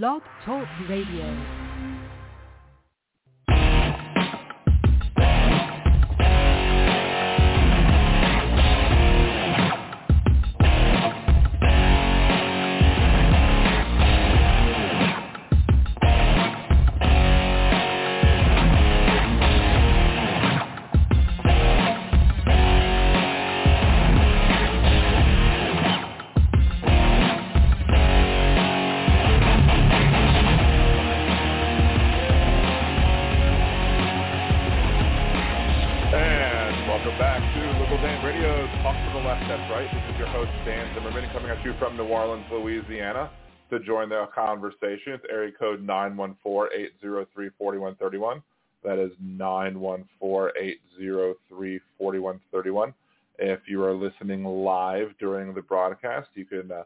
Blog Talk Radio. Louisiana. To join the conversation, it's area code 914-803-4131. That is 914-803-4131. If you are listening live during the broadcast, you can uh,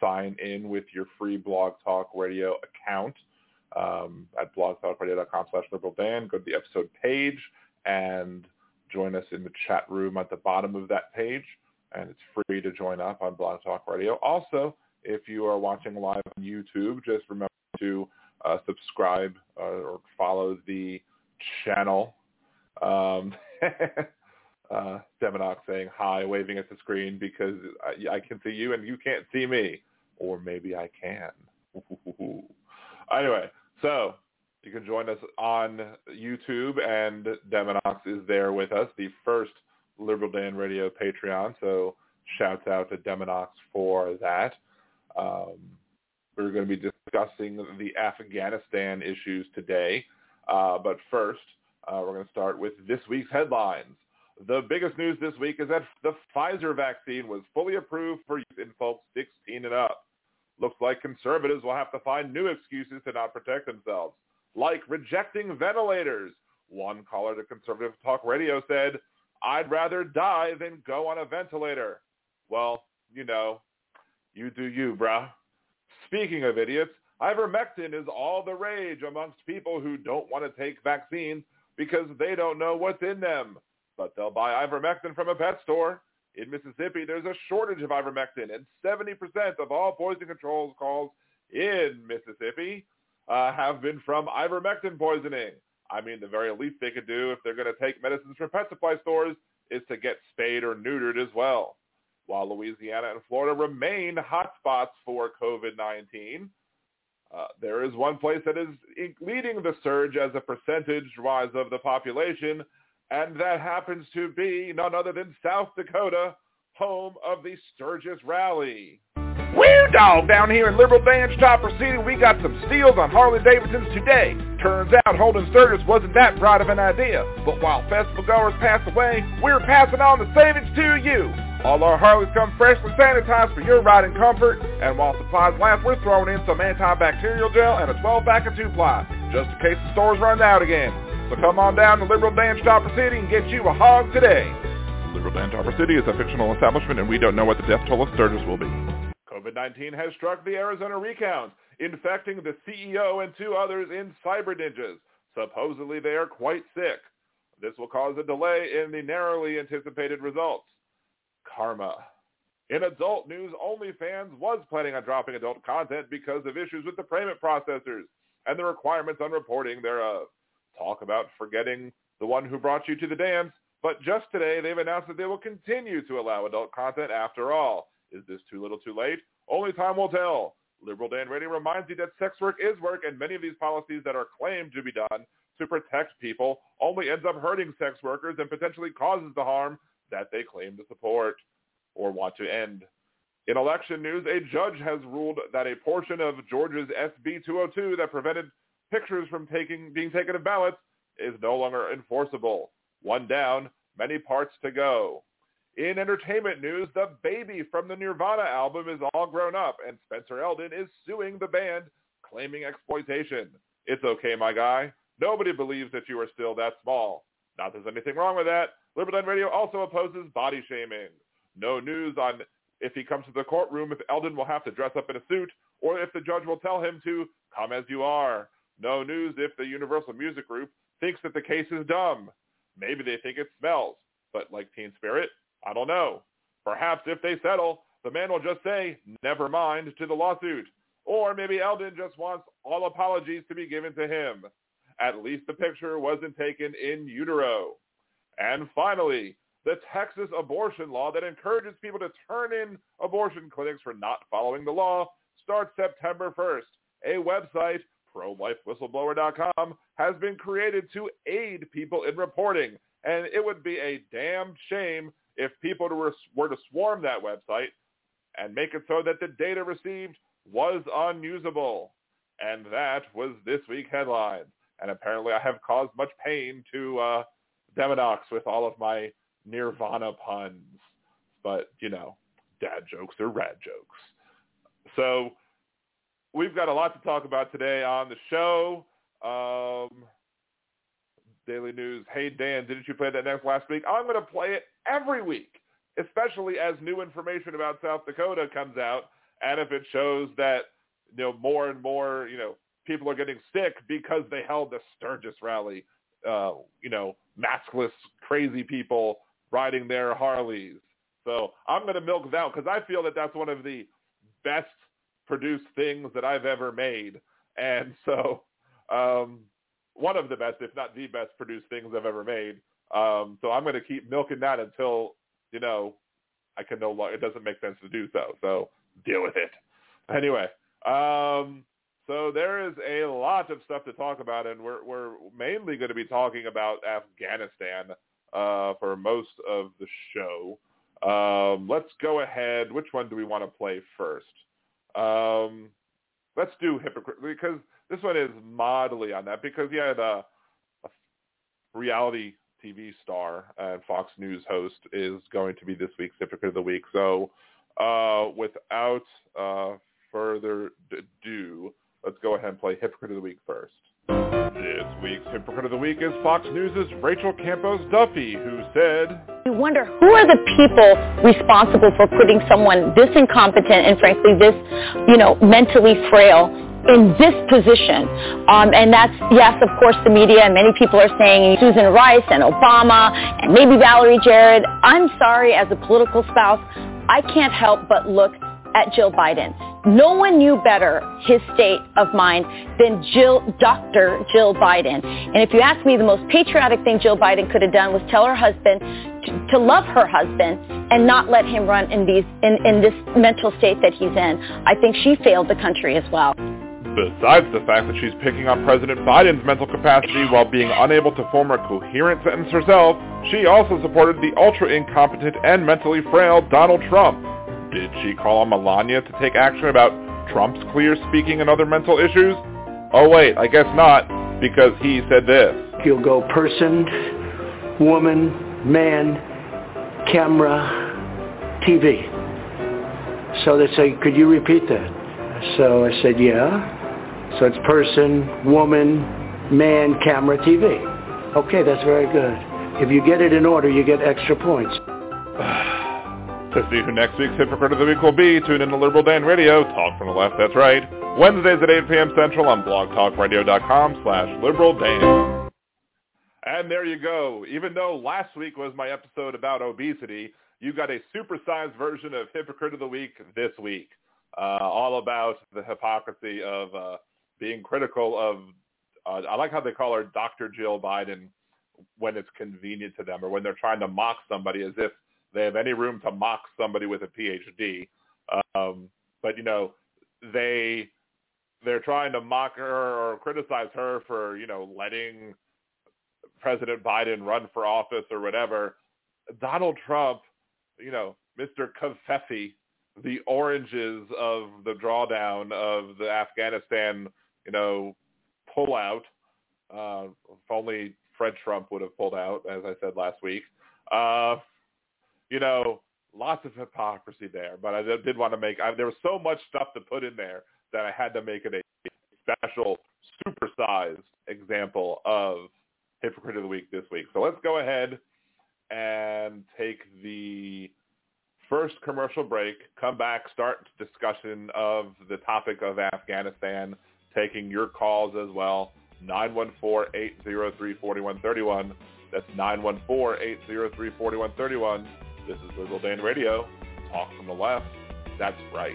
sign in with your free Blog Talk Radio account um, at blogtalkradio.com slash liberaldan. Go to the episode page and join us in the chat room at the bottom of that page, and it's free to join up on Blog Talk Radio. Also, if you are watching live on YouTube, just remember to uh, subscribe uh, or follow the channel. Um, uh, Deminox saying hi, waving at the screen because I, I can see you and you can't see me, or maybe I can. anyway, so you can join us on YouTube, and Deminox is there with us, the first Liberal Dan Radio Patreon. So shouts out to Deminox for that. Um, we're going to be discussing the Afghanistan issues today. Uh, but first, uh, we're going to start with this week's headlines. The biggest news this week is that the Pfizer vaccine was fully approved for use in folks 16 and up. Looks like conservatives will have to find new excuses to not protect themselves like rejecting ventilators. One caller to Conservative Talk Radio said, I'd rather die than go on a ventilator. Well, you know, you do you, bruh. Speaking of idiots, ivermectin is all the rage amongst people who don't want to take vaccines because they don't know what's in them. But they'll buy ivermectin from a pet store. In Mississippi, there's a shortage of ivermectin, and 70% of all poison control calls in Mississippi uh, have been from ivermectin poisoning. I mean, the very least they could do if they're going to take medicines from pet supply stores is to get spayed or neutered as well. While Louisiana and Florida remain hotspots for COVID-19, uh, there is one place that is leading the surge as a percentage rise of the population, and that happens to be none other than South Dakota, home of the Sturgis Rally. Woo dog, down here in Liberal Dan's Chopper City, we got some steals on Harley Davidsons today. Turns out holding Sturgis wasn't that bright of an idea, but while festival goers pass away, we're passing on the savings to you. All our Harleys come freshly sanitized for your riding comfort, and while supplies last, we're throwing in some antibacterial gel and a 12-pack of two-ply, just in case the stores run out again. So come on down to Liberal Dan's Chopper City and get you a hog today. Liberal Dan Chopper City is a fictional establishment, and we don't know what the death toll of Sturgis will be. COVID-19 has struck the Arizona recount, infecting the CEO and two others in cyber ninjas. Supposedly they are quite sick. This will cause a delay in the narrowly anticipated results. Karma. In adult news, OnlyFans was planning on dropping adult content because of issues with the payment processors and the requirements on reporting thereof. Talk about forgetting the one who brought you to the dance, but just today they've announced that they will continue to allow adult content after all. Is this too little too late? Only time will tell. Liberal Dan Radio reminds you that sex work is work and many of these policies that are claimed to be done to protect people only ends up hurting sex workers and potentially causes the harm that they claim to support or want to end. In election news, a judge has ruled that a portion of Georgia's SB 202 that prevented pictures from taking, being taken of ballots is no longer enforceable. One down, many parts to go. In entertainment news, the baby from the Nirvana album is all grown up, and Spencer Elden is suing the band, claiming exploitation. It's okay, my guy. Nobody believes that you are still that small. Not there's anything wrong with that. Liberal Dan Radio also opposes body shaming. No news on if he comes to the courtroom, if Elden will have to dress up in a suit, or if the judge will tell him to come as you are. No news if the Universal Music Group thinks that the case is dumb. Maybe they think it smells. But like Teen Spirit, I don't know. Perhaps if they settle, the man will just say, never mind, to the lawsuit. Or maybe Elden just wants all apologies to be given to him. At least the picture wasn't taken in utero. And finally, the Texas abortion law that encourages people to turn in abortion clinics for not following the law starts September 1st. A website, prolifewhistleblower.com, has been created to aid people in reporting. And it would be a damn shame if people were to swarm that website and make it so that the data received was unusable. And that was this week's headline. And apparently I have caused much pain to uh, Deminox with all of my Nirvana puns. But, you know, dad jokes are rad jokes. So we've got a lot to talk about today on the show. Um, Daily News, hey Dan, didn't you play that next last week? I'm going to play it every week, especially as new information about South Dakota comes out, and if it shows that you know more and more you know people are getting sick because they held the Sturgis rally, uh, you know, maskless crazy people riding their Harleys. So I'm going to milk that because I feel that that's one of the best produced things that I've ever made. And so um, one of the best, if not the best produced things I've ever made. Um, so I'm going to keep milking that until, you know, I can no longer, it doesn't make sense to do so. So deal with it. Anyway, um, so there is a lot of stuff to talk about, and we're, we're mainly going to be talking about Afghanistan uh, for most of the show. Um, let's go ahead. Which one do we want to play first? Um, let's do hypocrite because this one is modelly on that because he had a, a reality TV star and Fox News host is going to be this week's hypocrite of the week. So uh, without uh, further ado, let's go ahead and play hypocrite of the week first. This week's Hypocrite of the Week is Fox News' Rachel Campos Duffy, who said, You wonder who are the people responsible for putting someone this incompetent and frankly this, you know, mentally frail in this position. Um, and that's, yes, of course, the media and many people are saying Susan Rice and Obama and maybe Valerie Jarrett. I'm sorry, as a political spouse, I can't help but look at Jill Biden. No one knew better his state of mind than Jill, Dr. Jill Biden. And if you ask me, the most patriotic thing Jill Biden could have done was tell her husband to, to love her husband and not let him run in, these, in, in this mental state that he's in. I think she failed the country as well. Besides the fact that she's picking on President Biden's mental capacity while being unable to form a coherent sentence herself, she also supported the ultra-incompetent and mentally frail Donald Trump. Did she call on Melania to take action about Trump's clear speaking and other mental issues? Oh wait, I guess not, because he said this. You'll go person, woman, man, camera, TV. So they say, could you repeat that? So I said, yeah. So it's person, woman, man, camera, TV. Okay, that's very good. If you get it in order, you get extra points. To see who next week's Hypocrite of the Week will be, tune in to Liberal Dan Radio, Talk from the Left, that's right. Wednesdays at 8 p.m. Central on blogtalkradio.com slash Liberal Dan. And there you go. Even though last week was my episode about obesity, you got a supersized version of Hypocrite of the Week this week. Uh, all about the hypocrisy of uh, being critical of, uh, I like how they call her Dr. Jill Biden when it's convenient to them or when they're trying to mock somebody as if they have any room to mock somebody with a PhD. Um, but you know, they they're trying to mock her or criticize her for you know letting President Biden run for office or whatever. Donald Trump, you know, Mr. Covfefe, the oranges of the drawdown of the Afghanistan, you know, pullout. Uh, if only Fred Trump would have pulled out, as I said last week. Uh, you know, lots of hypocrisy there. But I did want to make, I, there was so much stuff to put in there that I had to make it a special, supersized example of Hypocrite of the Week this week. So let's go ahead and take the first commercial break, come back, start discussion of the topic of Afghanistan, taking your calls as well. 914-803-4131. That's 914-803-4131. This is Liberal Dan Radio. Talk from the left. That's right.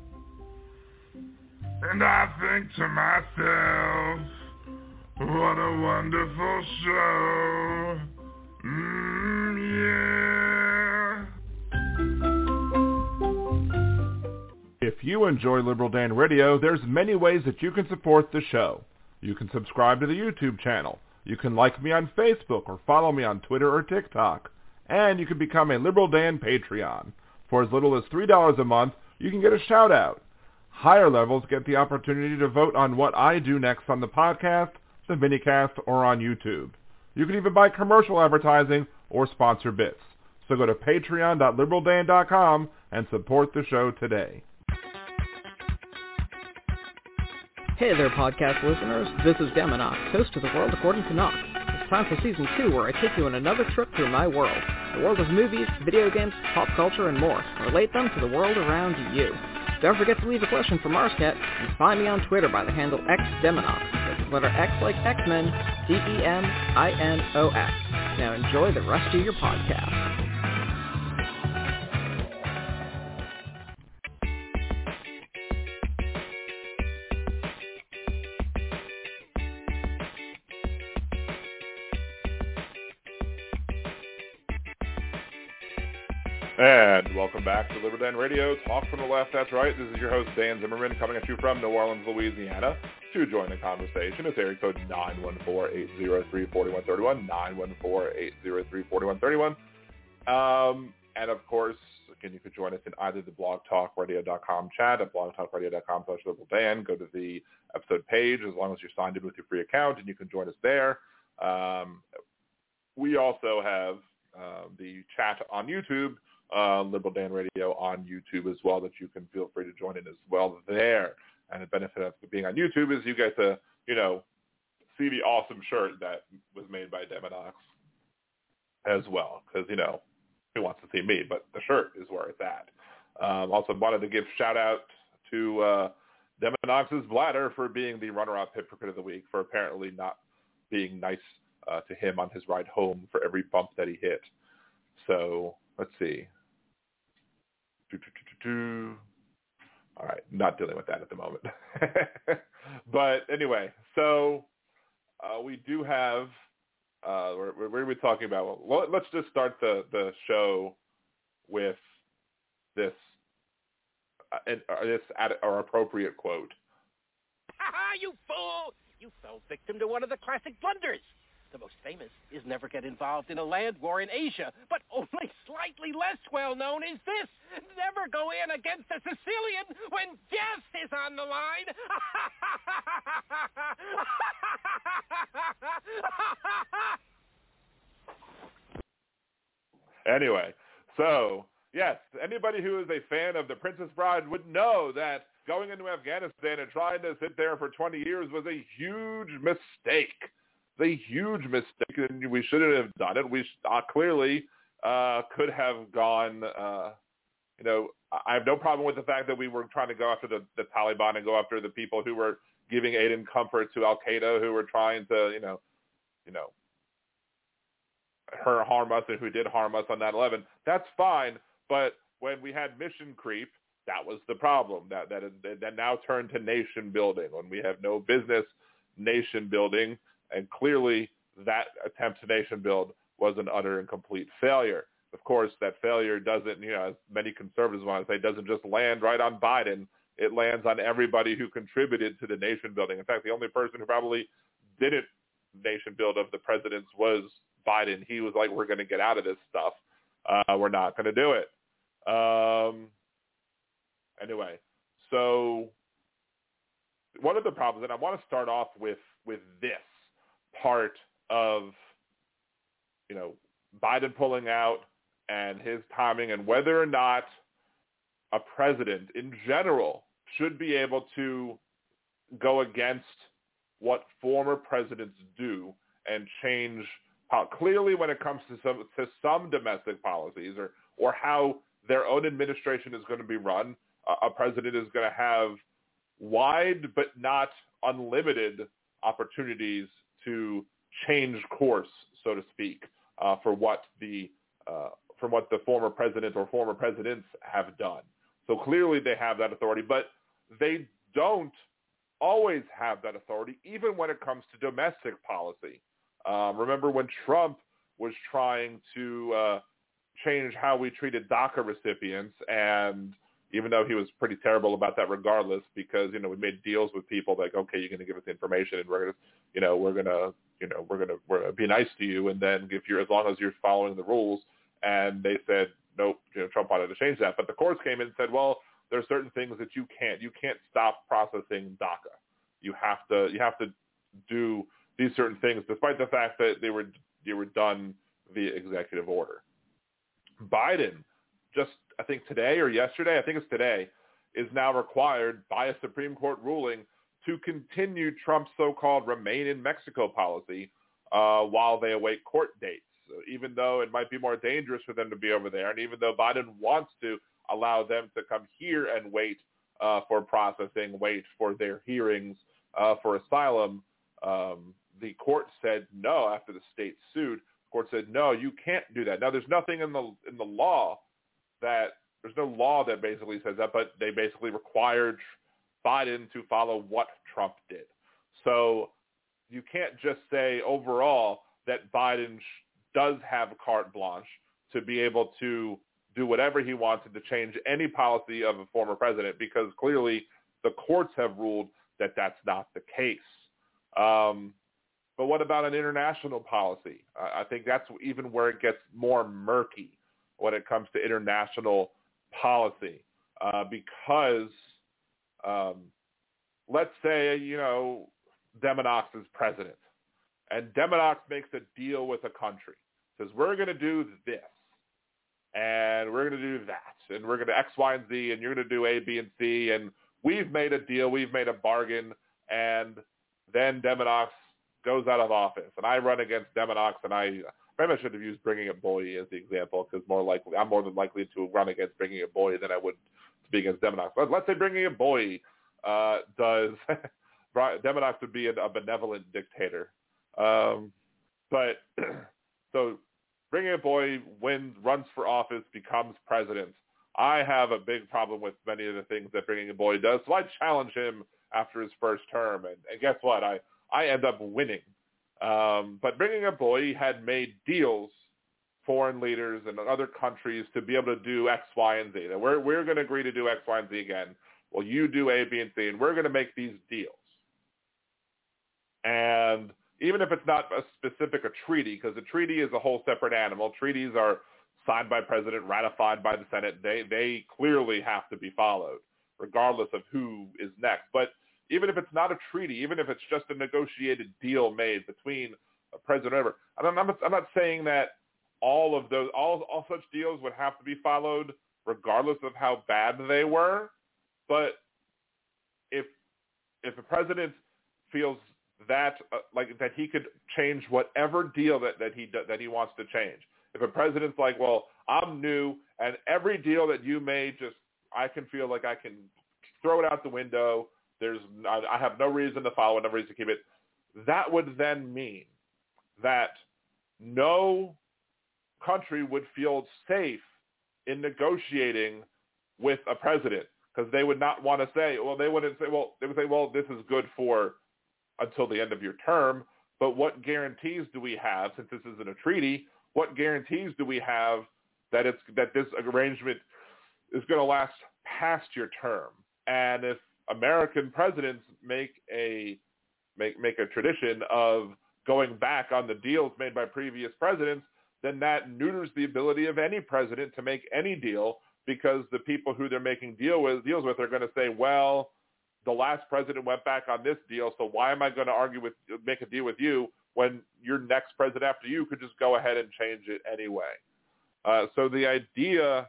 And I think to myself, what a wonderful show. Mm, yeah. If you enjoy Liberal Dan Radio, there's many ways that you can support the show. You can subscribe to the YouTube channel. You can like me on Facebook or follow me on Twitter or TikTok. And you can become a Liberal Dan Patreon. For as little as $3 a month, you can get a shout out. Higher levels get the opportunity to vote on what I do next on the podcast, the minicast, or on YouTube. You can even buy commercial advertising or sponsor bits. So go to patreon.liberaldan.com and support the show today. Hey there, podcast listeners. This is Deminox, host of The World According to Knox. It's time for Season 2, where I take you on another trip through my world. The world of movies, video games, pop culture, and more. Relate them to the world around you. Don't forget to leave a question for Marscat and find me on Twitter by the handle XDeminox. That's letter X like X-Men, D-E-M-I-N-O-X. Now enjoy the rest of your podcast. And welcome back to Liberal Dan Radio, Talk from the Left, that's right. This is your host, Dan Zimmerman, coming at you from New Orleans, Louisiana. To join the conversation, it's area code 914-803-4131, 914-803-4131. Um, and of course, again, you could join us in either the blogtalkradio.com chat at blogtalkradio.com slash Dan. Go to the episode page as long as you're signed in with your free account, and you can join us there. Um, we also have uh, the chat on YouTube, uh, Liberal Dan Radio on YouTube as well that you can feel free to join in as well there. And the benefit of being on YouTube is you get to, you know, see the awesome shirt that was made by Deminox as well. Because, you know, who wants to see me? But the shirt is where it's at. Um, also wanted to give shout out to uh, Deminox's bladder for being the runner-up hypocrite of the week for apparently not being nice uh, to him on his ride home for every bump that he hit. So let's see. All right, not dealing with that at the moment. but anyway, so uh, we do have. Uh, we're, we're, we're talking about. Well, let's just start the the show with this uh, this ad, or appropriate quote. Ha ha! You fool! You fell victim to one of the classic blunders. The most famous is never get involved in a land war in Asia, but only slightly less well known is this. Never go in against a Sicilian when death is on the line. anyway, so yes, anybody who is a fan of The Princess Bride would know that going into Afghanistan and trying to sit there for 20 years was a huge mistake a huge mistake, and we shouldn't have done it. We uh, clearly uh, could have gone. Uh, you know, I have no problem with the fact that we were trying to go after the, the Taliban and go after the people who were giving aid and comfort to Al Qaeda who were trying to, you know, you know, her harm us and who did harm us on 9/11. That's fine, but when we had mission creep, that was the problem. That that that now turned to nation building when we have no business nation building, and clearly that attempt to nation build was an utter and complete failure. Of course, that failure doesn't, you know, as many conservatives want to say, doesn't just land right on Biden. It lands on everybody who contributed to the nation building. In fact, the only person who probably didn't nation build of the presidents was Biden. He was like, we're going to get out of this stuff. Uh, we're not going to do it. Um, anyway, so one of the problems, and I want to start off with with this part of you know Biden pulling out and his timing, and whether or not a president in general should be able to go against what former presidents do and change clearly when it comes to some to some domestic policies or or how their own administration is going to be run, a president is going to have wide but not unlimited opportunities to change course, so to speak, uh, for what the uh, from what the former president or former presidents have done. So clearly they have that authority, but they don't always have that authority, even when it comes to domestic policy. Um, remember when Trump was trying to uh, change how we treated DACA recipients, and even though he was pretty terrible about that, regardless, because you know we made deals with people like, okay, you're going to give us information, and we're going to, you know, we're going to, you know, we're going to we're gonna be nice to you, and then if you're as long as you're following the rules, and they said nope, you know, Trump wanted to change that, but the courts came in and said, well, there are certain things that you can't, you can't stop processing DACA. You have to, you have to do these certain things, despite the fact that they were they were done via executive order. Biden, just I think today or yesterday, I think it's today, is now required by a Supreme Court ruling to continue Trump's so-called remain in Mexico policy uh, while they await court dates. Even though it might be more dangerous for them to be over there, and even though Biden wants to allow them to come here and wait uh, for processing, wait for their hearings uh, for asylum, um, the court said no after the state sued. The court said no, you can't do that. Now there's nothing in the in the law that there's no law that basically says that, but they basically required Biden to follow what Trump did. So you can't just say overall that Biden does have carte blanche to be able to do whatever he wanted to change any policy of a former president because clearly the courts have ruled that that's not the case. Um, but what about an international policy? I think that's even where it gets more murky when it comes to international policy, uh, because um, let's say you know Deminox is president, and Deminox makes a deal with a country, says we're going to do this, and we're going to do that, and we're going to X, Y, and Z, and you're going to do A, B, and C, and we've made a deal, we've made a bargain, and then Deminox goes out of office, and I run against Deminox, and I maybe I should have used Bringing It Boy as the example because more likely I'm more than likely to run against Bringing It Boy than I would to be against Deminox. But let's say Bringing It Boy uh, does Deminox would be a, a benevolent dictator, um, but so Bringing It Boy wins, runs for office, becomes president. I have a big problem with many of the things that Bringing It Boy does, so I challenge him after his first term, and, and guess what? I I end up winning. Um, but Bringing It Boy had made deals, foreign leaders and other countries, to be able to do X, Y, and Z. That we're we're going to agree to do X, Y, and Z again. Well, you do A, B, and C, and we're going to make these deals. And even if it's not a specific a treaty, because a treaty is a whole separate animal. Treaties are signed by president, ratified by the Senate. They they clearly have to be followed, regardless of who is next. But even if it's not a treaty, even if it's just a negotiated deal made between a president or whatever. I'm not, I'm not saying that all of those, all, all such deals would have to be followed regardless of how bad they were. But if, if the president feels that, uh, like, that he could change whatever deal that, that he, that he wants to change. If a president's like, well, I'm new and every deal that you made just, I can feel like I can throw it out the window There's I, I have no reason to follow it, no reason to keep it. That would then mean that no country would feel safe in negotiating with a president because they would not want to say, well, they wouldn't say, well, they would say, well, this is good for until the end of your term. But what guarantees do we have, since this isn't a treaty, what guarantees do we have that it's that this arrangement is going to last past your term? And if American presidents make a make make a tradition of going back on the deals made by previous presidents, then that neuters the ability of any president to make any deal because the people who they're making deal with deals with are going to say, well, the last president went back on this deal, so why am I going to argue with make a deal with you when your next president after you could just go ahead and change it anyway? Uh, so the idea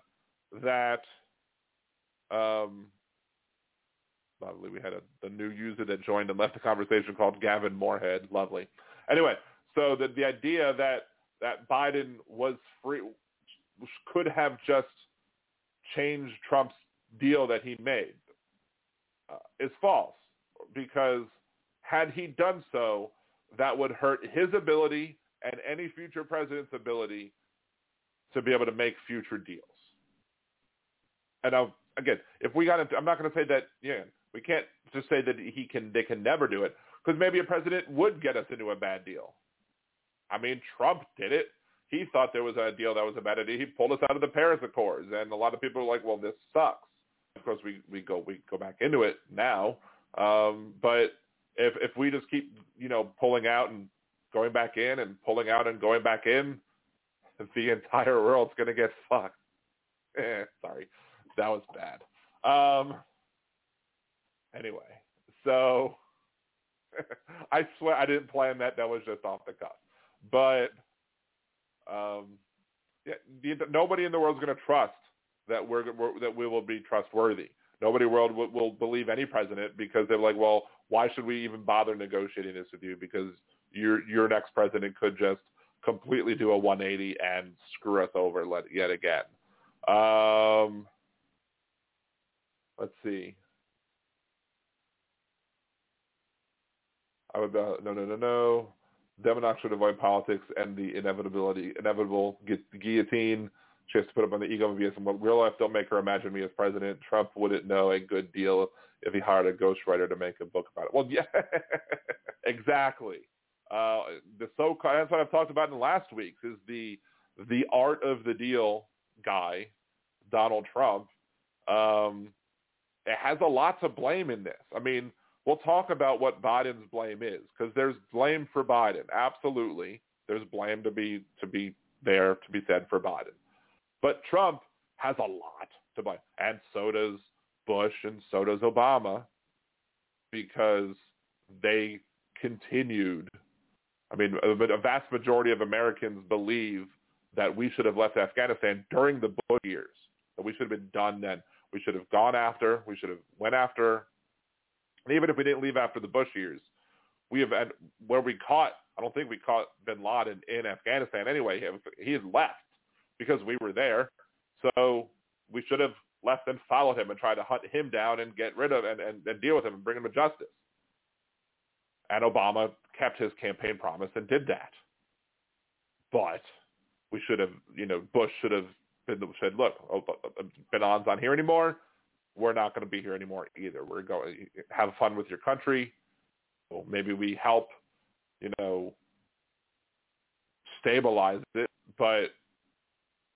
that um, lovely, we had a new user that joined and left the conversation called Gavin Moorhead, lovely. Anyway, so the the idea that that Biden was free could have just changed Trump's deal that he made uh, is false because had he done so, that would hurt his ability and any future president's ability to be able to make future deals. And I'll, again, if we got into, I'm not going to say that, yeah, we can't just say that he can, they can never do it because maybe a president would get us into a bad deal. I mean, Trump did it. He thought there was a deal that was a bad idea. He pulled us out of the Paris Accords, and a lot of people are like, "Well, this sucks." Of course, we we go we go back into it now, um, but if if we just keep you know pulling out and going back in and pulling out and going back in, the entire world's gonna get fucked. Eh, sorry, that was bad. Um, anyway, so I swear I didn't plan that. That was just off the cuff. But um, yeah, the, nobody in the world is going to trust that we're, we're, that we will be trustworthy. Nobody in the world will, will believe any president because they're like, well, why should we even bother negotiating this with you? Because your your next president could just completely do a 180 and screw us over let, yet again. Um, let's see. Uh, no no no no. Deminox should avoid politics and the inevitability, inevitable guillotine. She has to put up on the ego of BS. Real life don't make her imagine me as president. Trump wouldn't know a good deal if he hired a ghostwriter to make a book about it. Well, yeah, exactly. Uh, the so that's what I've talked about in last weeks is the the art of the deal guy, Donald Trump. Um, it has a lot to blame in this. I mean, we'll talk about what Biden's blame is because there's blame for Biden. Absolutely, there's blame to be to be there to be said for Biden, but Trump has a lot to blame, and so does Bush and so does Obama because they continued. I mean, a, vast majority of Americans believe that we should have left Afghanistan during the Bush years. That we should have been done then. We should have gone after. We should have went after and even if we didn't leave after the Bush years, we have had, where we caught. I don't think we caught Bin Laden in Afghanistan anyway. He had left because we were there, so we should have left and followed him and tried to hunt him down and get rid of and, and, and deal with him and bring him to justice. And Obama kept his campaign promise and did that. But we should have, you know, Bush should have been said, look, oh, uh, uh, Bin Laden's not here anymore we're not going to be here anymore either. We're going have fun with your country. Well, maybe we help, you know, stabilize it, but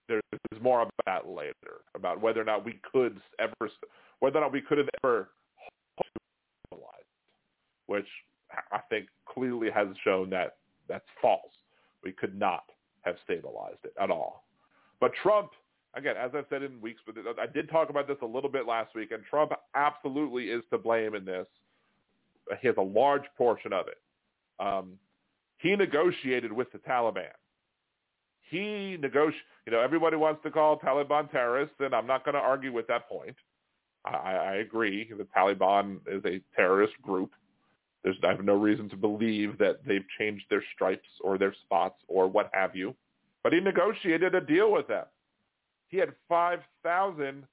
there's more about that later about whether or not we could ever, whether or not we could have ever stabilized, which I think clearly has shown that that's false. We could not have stabilized it at all. But Trump again, as I've said in weeks, but I did talk about this a little bit last week, and Trump absolutely is to blame in this. He has a large portion of it. Um, he negotiated with the Taliban. He negotiated, you know, everybody wants to call Taliban terrorists, and I'm not going to argue with that point. I, I agree. The Taliban is a terrorist group. There's, I have no reason to believe that they've changed their stripes or their spots or what have you. But he negotiated a deal with them he had 5,000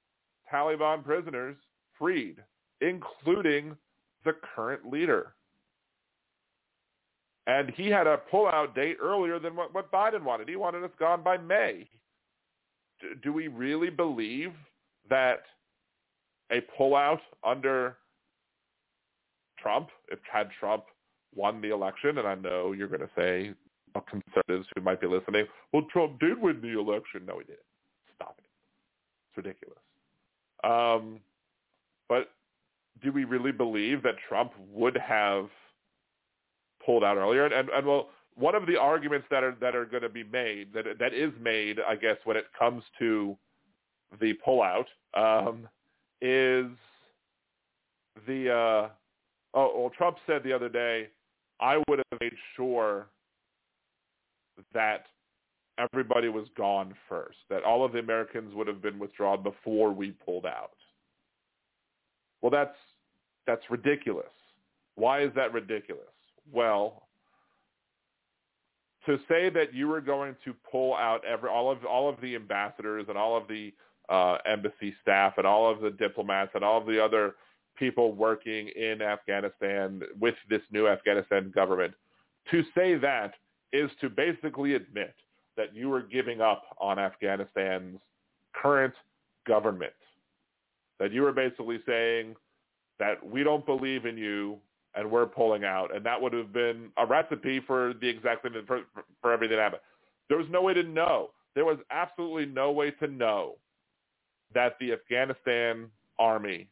Taliban prisoners freed, including the current leader. And he had a pullout date earlier than what, what Biden wanted. He wanted us gone by May. Do, do we really believe that a pullout under Trump, if had Trump won the election, and I know you're going to say conservatives who might be listening, well, Trump did win the election. No, he didn't. Stop it. It's ridiculous. Um, but do we really believe that Trump would have pulled out earlier? And, and, and well, one of the arguments that are that are going to be made that that is made, I guess, when it comes to the pullout, um, is the uh, oh well, Trump said the other day, I would have made sure that everybody was gone first, that all of the Americans would have been withdrawn before we pulled out. Well, that's that's ridiculous. Why is that ridiculous? Well, to say that you were going to pull out every all of all of the ambassadors and all of the uh, embassy staff and all of the diplomats and all of the other people working in Afghanistan with this new Afghanistan government, to say that is to basically admit that you are giving up on Afghanistan's current government. That you are basically saying that we don't believe in you and we're pulling out. And that would have been a recipe for the exact thing for, for everything that happened. There was no way to know. There was absolutely no way to know that the Afghanistan army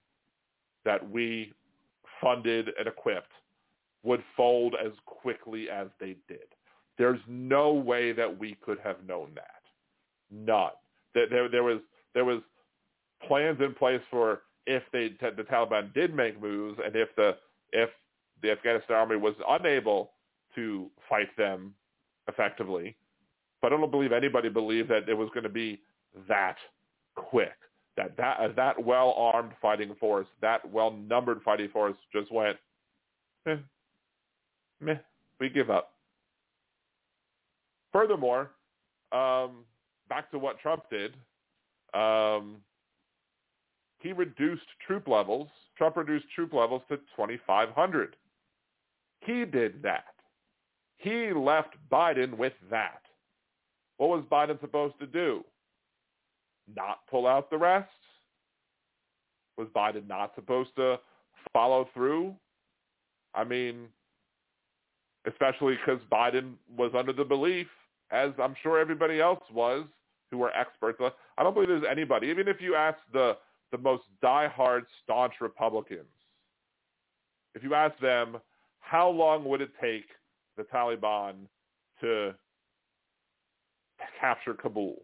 that we funded and equipped would fold as quickly as they did. There's no way that we could have known that. None. There, there, there was there was plans in place for if they the Taliban did make moves and if the if the Afghanistan army was unable to fight them effectively. But I don't believe anybody believed that it was going to be that quick. That that uh, that well armed fighting force, that well numbered fighting force, just went, meh, meh, we give up. Furthermore, um, back to what Trump did, um, he reduced troop levels. Trump reduced troop levels to 2,500. He did that. He left Biden with that. What was Biden supposed to do? Not pull out the rest? Was Biden not supposed to follow through? I mean, especially because Biden was under the belief as I'm sure everybody else was who were experts. Uh, I don't believe there's anybody, even if you ask the, the most diehard, staunch Republicans, if you ask them, how long would it take the Taliban to capture Kabul?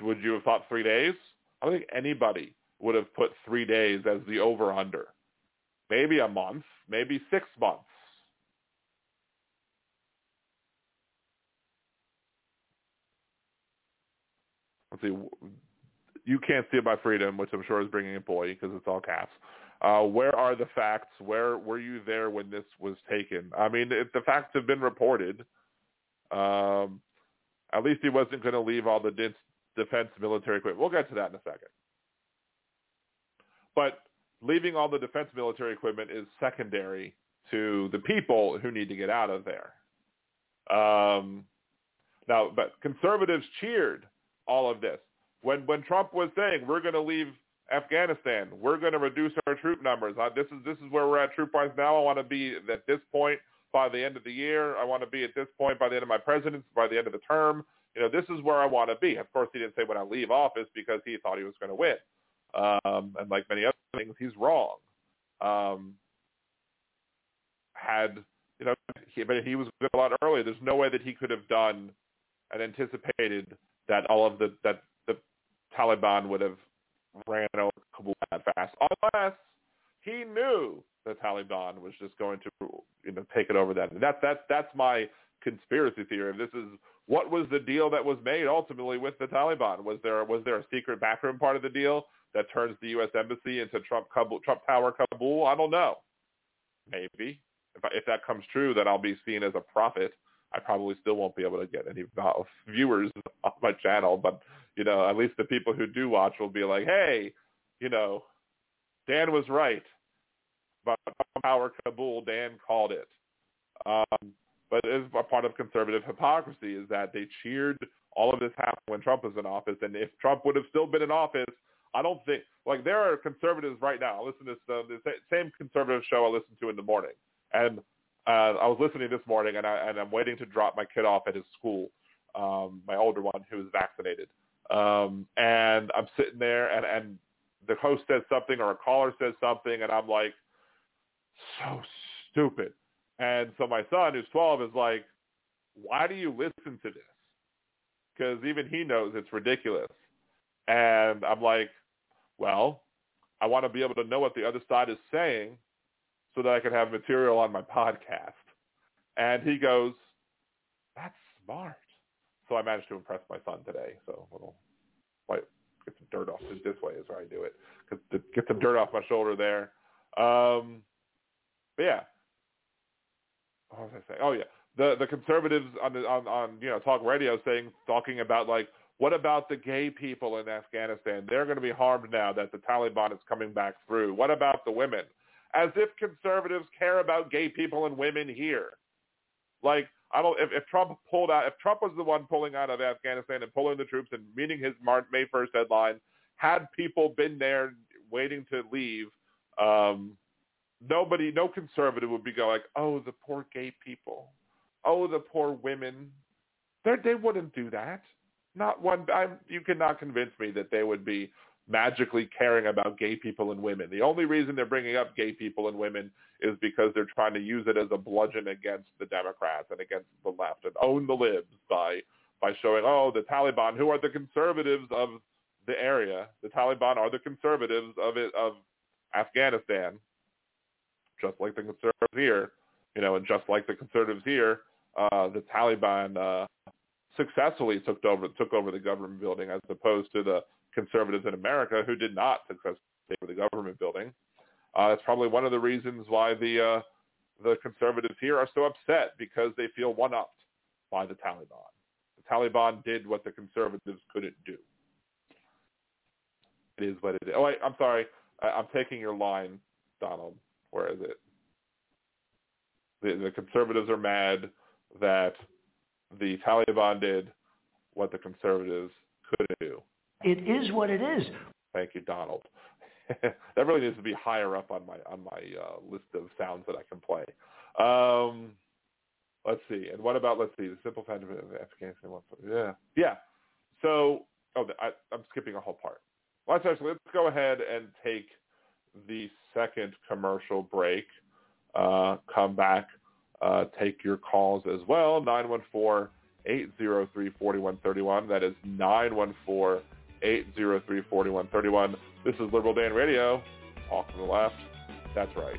Would you have thought three days? I don't think anybody would have put three days as the over-under. Maybe a month, maybe six months. Let's see, you can't steal my freedom, which I'm sure is bringing in boy because it's all caps. Uh, where are the facts? Where were you there when this was taken? I mean, if the facts have been reported, um, at least he wasn't going to leave all the de- defense military equipment. We'll get to that in a second. But leaving all the defense military equipment is secondary to the people who need to get out of there. Um, now, but conservatives cheered all of this. When when Trump was saying we're going to leave Afghanistan, we're going to reduce our troop numbers. Uh, this is this is where we're at troop wise now. I want to be at this point by the end of the year. I want to be at this point by the end of my presidency, by the end of the term. You know, this is where I want to be. Of course, he didn't say when I leave office because he thought he was going to win. Um, and like many other things, he's wrong. Um, had you know, he, but he was a lot earlier. There's no way that he could have done and anticipated that all of the that the Taliban would have ran over Kabul that fast, unless he knew the Taliban was just going to you know take it over then. And that's that's that's my conspiracy theory. This is what was the deal that was made ultimately with the Taliban? Was there was there a secret backroom part of the deal that turns the U.S. embassy into Trump Kabul, Trump Tower Kabul? I don't know. Maybe if I, if that comes true, then I'll be seen as a prophet I probably still won't be able to get any viewers on my channel, but you know, at least the people who do watch will be like, hey, you know, Dan was right. about Power Kabul, Dan called it. Um, but is a part of conservative hypocrisy is that they cheered all of this happen when Trump was in office, and if Trump would have still been in office, I don't think like there are conservatives right now. I listen to the same conservative show I listen to in the morning, and uh, I was listening this morning, and, I, and I'm waiting to drop my kid off at his school, um, my older one who is vaccinated, um, and I'm sitting there, and and the host says something or a caller says something, and I'm like, so stupid. And so my son, who's 12, is like, why do you listen to this? Because even he knows it's ridiculous. And I'm like, well, I want to be able to know what the other side is saying so that I can have material on my podcast. And he goes, that's smart. So I managed to impress my son today. So a little, like, get some dirt off. This way is where I do it. Get some dirt off my shoulder there. Um, but yeah, what was I saying? Oh yeah, the the conservatives on the on on you know talk radio saying talking about like what about the gay people in Afghanistan? They're going to be harmed now that the Taliban is coming back through. What about the women? As if conservatives care about gay people and women here. Like I don't. If, if Trump pulled out, if Trump was the one pulling out of Afghanistan and pulling the troops and meeting his May first deadline, had people been there waiting to leave, um, nobody, no conservative would be going like, oh, the poor gay people, oh, the poor women. They they wouldn't do that. Not one. I'm, you cannot convince me that they would be magically caring about gay people and women. The only reason they're bringing up gay people and women is because they're trying to use it as a bludgeon against the Democrats and against the left and own the libs by by showing, oh, the Taliban, who are the conservatives of the area. The Taliban are the conservatives of it of Afghanistan just like the conservatives here, you know, and just like the conservatives here, uh, the Taliban uh, successfully took over took over the government building, as opposed to the conservatives in America who did not successfully take over the government building. Uh, that's probably one of the reasons why the uh, the conservatives here are so upset because they feel one-upped by the Taliban. The Taliban did what the conservatives couldn't do. It is what it is. Oh, wait, I'm sorry. I, I'm taking your line, Donald. Where is it? The, the conservatives are mad that the Taliban did what the conservatives couldn't do. It is what it is. Thank you, Donald. that really needs to be higher up on my on my uh, list of sounds that I can play. Um, let's see. And what about let's see the simple fact of Afghanistan? Yeah, yeah. So oh, I, I'm skipping a whole part. Let's actually let's go ahead and take the second commercial break. Uh, come back, uh, take your calls as well. 914-803-4131. That is 914-803-4131. This is Liberal Dan Radio. Talk to the left. That's right.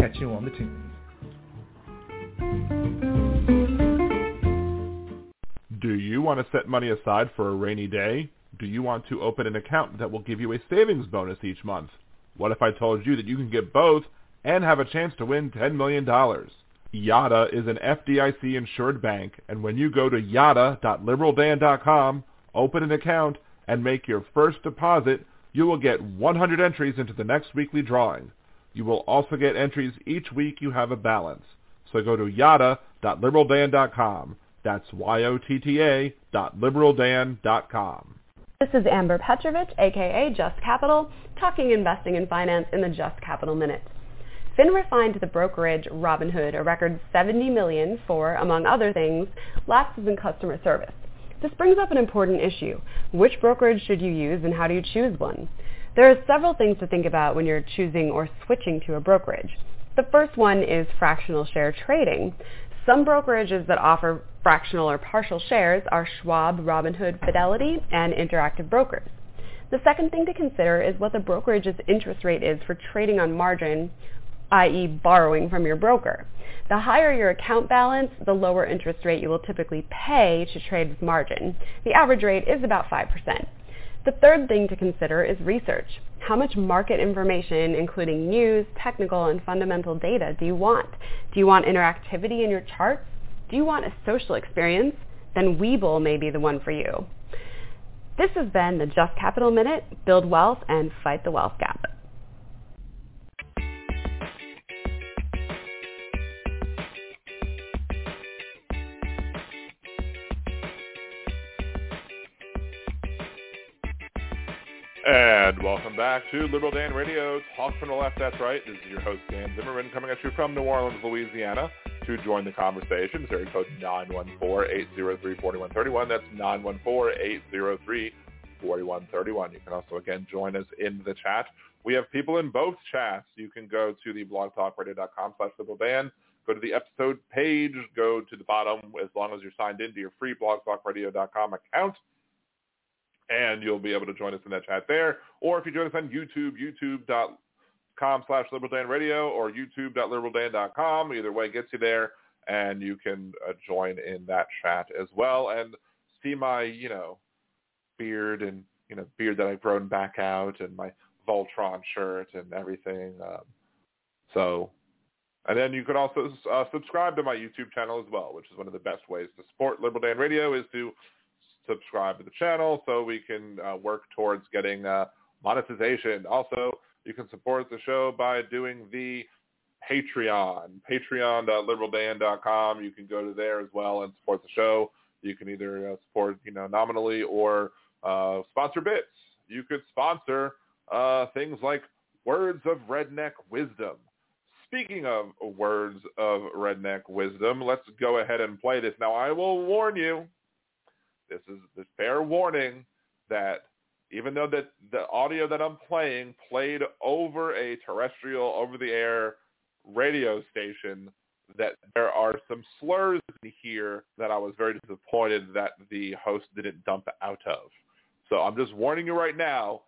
Catch you on the tunes. Do you want to set money aside for a rainy day? Do you want to open an account that will give you a savings bonus each month? What if I told you that you can get both and have a chance to win $10 million? Yotta is an FDIC insured bank, and when you go to yotta.liberaldan.com, open an account, and make your first deposit, you will get 100 entries into the next weekly drawing. You will also get entries each week you have a balance. So go to yotta.liberaldan.com. That's Y-O-T-T-A dot liberaldan.com. This is Amber Petrovich, aka Just Capital, talking investing and finance in the Just Capital Minute. FINRA fined the brokerage Robinhood a record 70 million for, among other things, lapses in customer service. This brings up an important issue. Which brokerage should you use and how do you choose one? There are several things to think about when you're choosing or switching to a brokerage. The first one is fractional share trading. Some brokerages that offer fractional or partial shares are Schwab, Robinhood, Fidelity, and Interactive Brokers. The second thing to consider is what the brokerage's interest rate is for trading on margin, i.e. borrowing from your broker. The higher your account balance, the lower interest rate you will typically pay to trade with margin. The average rate is about 5%. The third thing to consider is research. How much market information, including news, technical, and fundamental data, do you want? Do you want interactivity in your charts? Do you want a social experience? Then Webull may be the one for you. This has been the Just Capital Minute. Build wealth and fight the wealth gap. And welcome back to Liberal Dan Radio, Talk from the Left, that's right. This is your host, Dan Zimmerman, coming at you from New Orleans, Louisiana. To join the conversation, area code 914-803-4131. That's 914-803-4131. You can also, again, join us in the chat. We have people in both chats. You can go to the blogtalkradio.com slash liberal dan. go to the episode page, go to the bottom as long as you're signed into your free blogtalkradio.com account and you'll be able to join us in that chat there. Or if you join us on YouTube, youtube.com slash liberaldanradio or youtube.liberaldan.com. Either way gets you there, and you can uh, join in that chat as well and see my, you know, beard and, you know, beard that I've grown back out and my Voltron shirt and everything. Um, so, and then you can also uh, subscribe to my YouTube channel as well, which is one of the best ways to support Liberal Dan Radio is to subscribe to the channel so we can uh, work towards getting uh, monetization. Also, you can support the show by doing the Patreon, patreon.liberaldan.com. You can go to there as well and support the show. You can either uh, support, you know, nominally or uh, sponsor bits. You could sponsor uh, things like Words of Redneck Wisdom. Speaking of words of redneck wisdom, let's go ahead and play this. Now, I will warn you, this is the fair warning that even though that the audio that I'm playing played over a terrestrial over-the-air radio station, that there are some slurs in here that I was very disappointed that the host didn't dump out of. So I'm just warning you right now,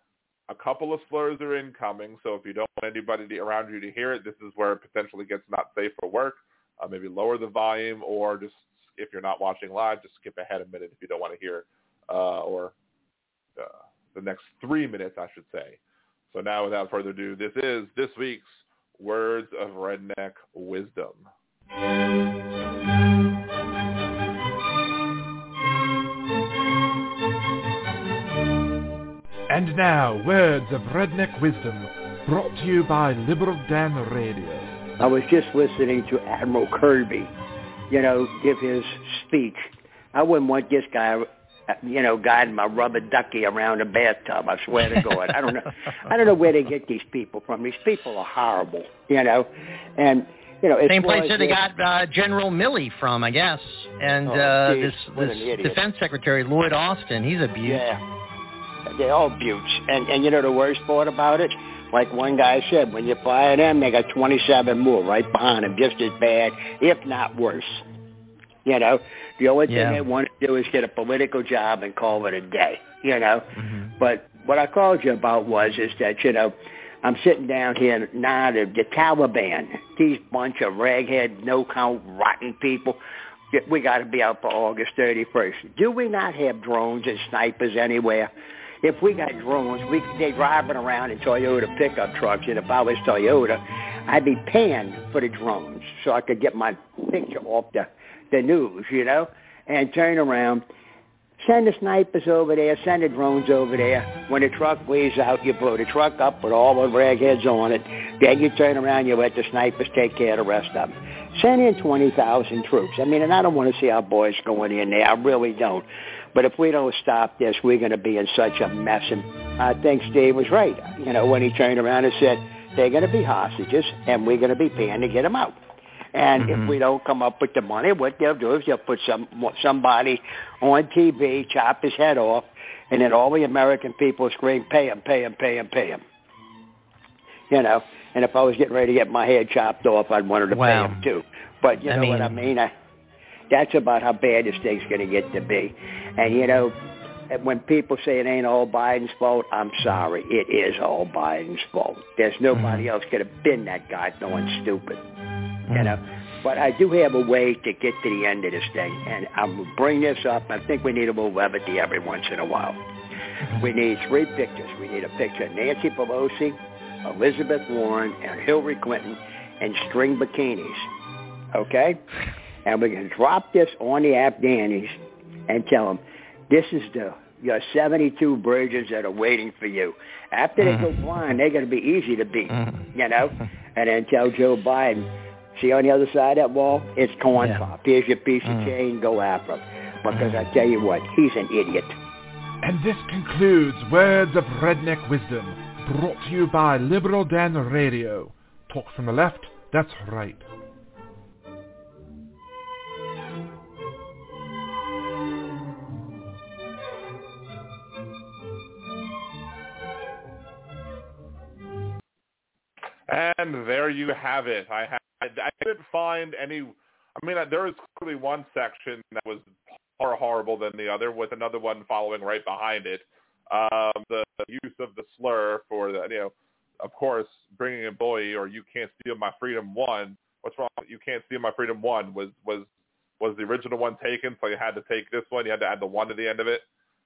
a couple of slurs are incoming. So if you don't want anybody to, around you to hear it, this is where it potentially gets not safe for work. Uh, maybe lower the volume or just if you're not watching live, just skip ahead a minute if you don't want to hear, uh, or uh, the next three minutes, I should say. So now, without further ado, this is this week's Words of Redneck Wisdom. And now, Words of Redneck Wisdom, brought to you by Liberal Dan Radio. I was just listening to Admiral Kirby you know, give his speech. I wouldn't want this guy, you know, guiding my rubber ducky around a bathtub. I swear to God, I don't know. I don't know where they get these people from. These people are horrible, you know, and you know, same place that they got uh, General Milley from, I guess, and oh, uh, geez, this this Defense Secretary Lloyd Austin. He's a beaut. Yeah, they're all beauts, and and you know the worst part about it like one guy said, when you fire them, they got 27 more right behind them, just as bad, if not worse. You know, the only thing Yeah. they want to do is get a political job and call it a day. You know, Mhm. but what I called you about was is that you know, I'm sitting down here now. The, the Taliban, these bunch of raghead, no count, rotten people. We got to be out for August 31st. Do we not have drones and snipers anywhere? If we got drones, we could they driving around in Toyota pickup trucks, and if I was Toyota, I'd be paying for the drones so I could get my picture off the the news, you know, and turn around. Send the snipers over there, send the drones over there. When the truck weighs out, you blow the truck up with all the ragheads on it. Then you turn around, you let the snipers take care of the rest of them. Send in 20,000 troops. I mean, and I don't want to see our boys going in there. I really don't. But if we don't stop this, we're going to be in such a mess. And I think Steve was right, you know, when he turned around and said, they're going to be hostages, and we're going to be paying to get them out. And Mm-hmm. if we don't come up with the money, what they'll do is they'll put some somebody on TV, chop his head off, and then all the American people scream, "Pay him, pay him, pay him, pay him." You know. And if I was getting ready to get my head chopped off, I'd want to Wow. pay him too. But you I know what I mean- mean? I, that's about how bad this thing's going to get to be. And you know, when people say it ain't all Biden's fault, I'm sorry, it is all Biden's fault. There's nobody mm-hmm. else could have been that guy going stupid. You mm-hmm. know. But I do have a way to get to the end of this thing, and I'm bring this up. I think we need a little levity every once in a while. Mm-hmm. We need three pictures. We need a picture of Nancy Pelosi, Elizabeth Warren, and Hillary Clinton in string bikinis. Okay? And we can drop this on the Afghanis and tell them, this is the your 72 bridges that are waiting for you. After they go mm-hmm. blind, they're going to be easy to beat, mm-hmm. you know? And then tell Joe Biden, see on the other side of that wall, it's corn pop. Here's your piece of mm. chain, go after him. Because I mm. tell you what, he's an idiot. And this concludes Words of Redneck Wisdom, brought to you by Liberal Dan Radio. Talk from the left, that's right. And there you have it. I had I didn't find any. I mean, there was clearly one section that was more horrible than the other, with another one following right behind it. Um, the use of the slur for the, you know, of course, bringing in boy or you can't steal my freedom one. What's wrong? You can't steal my freedom one was was was the original one taken, so you had to take this one. You had to add the one to the end of it.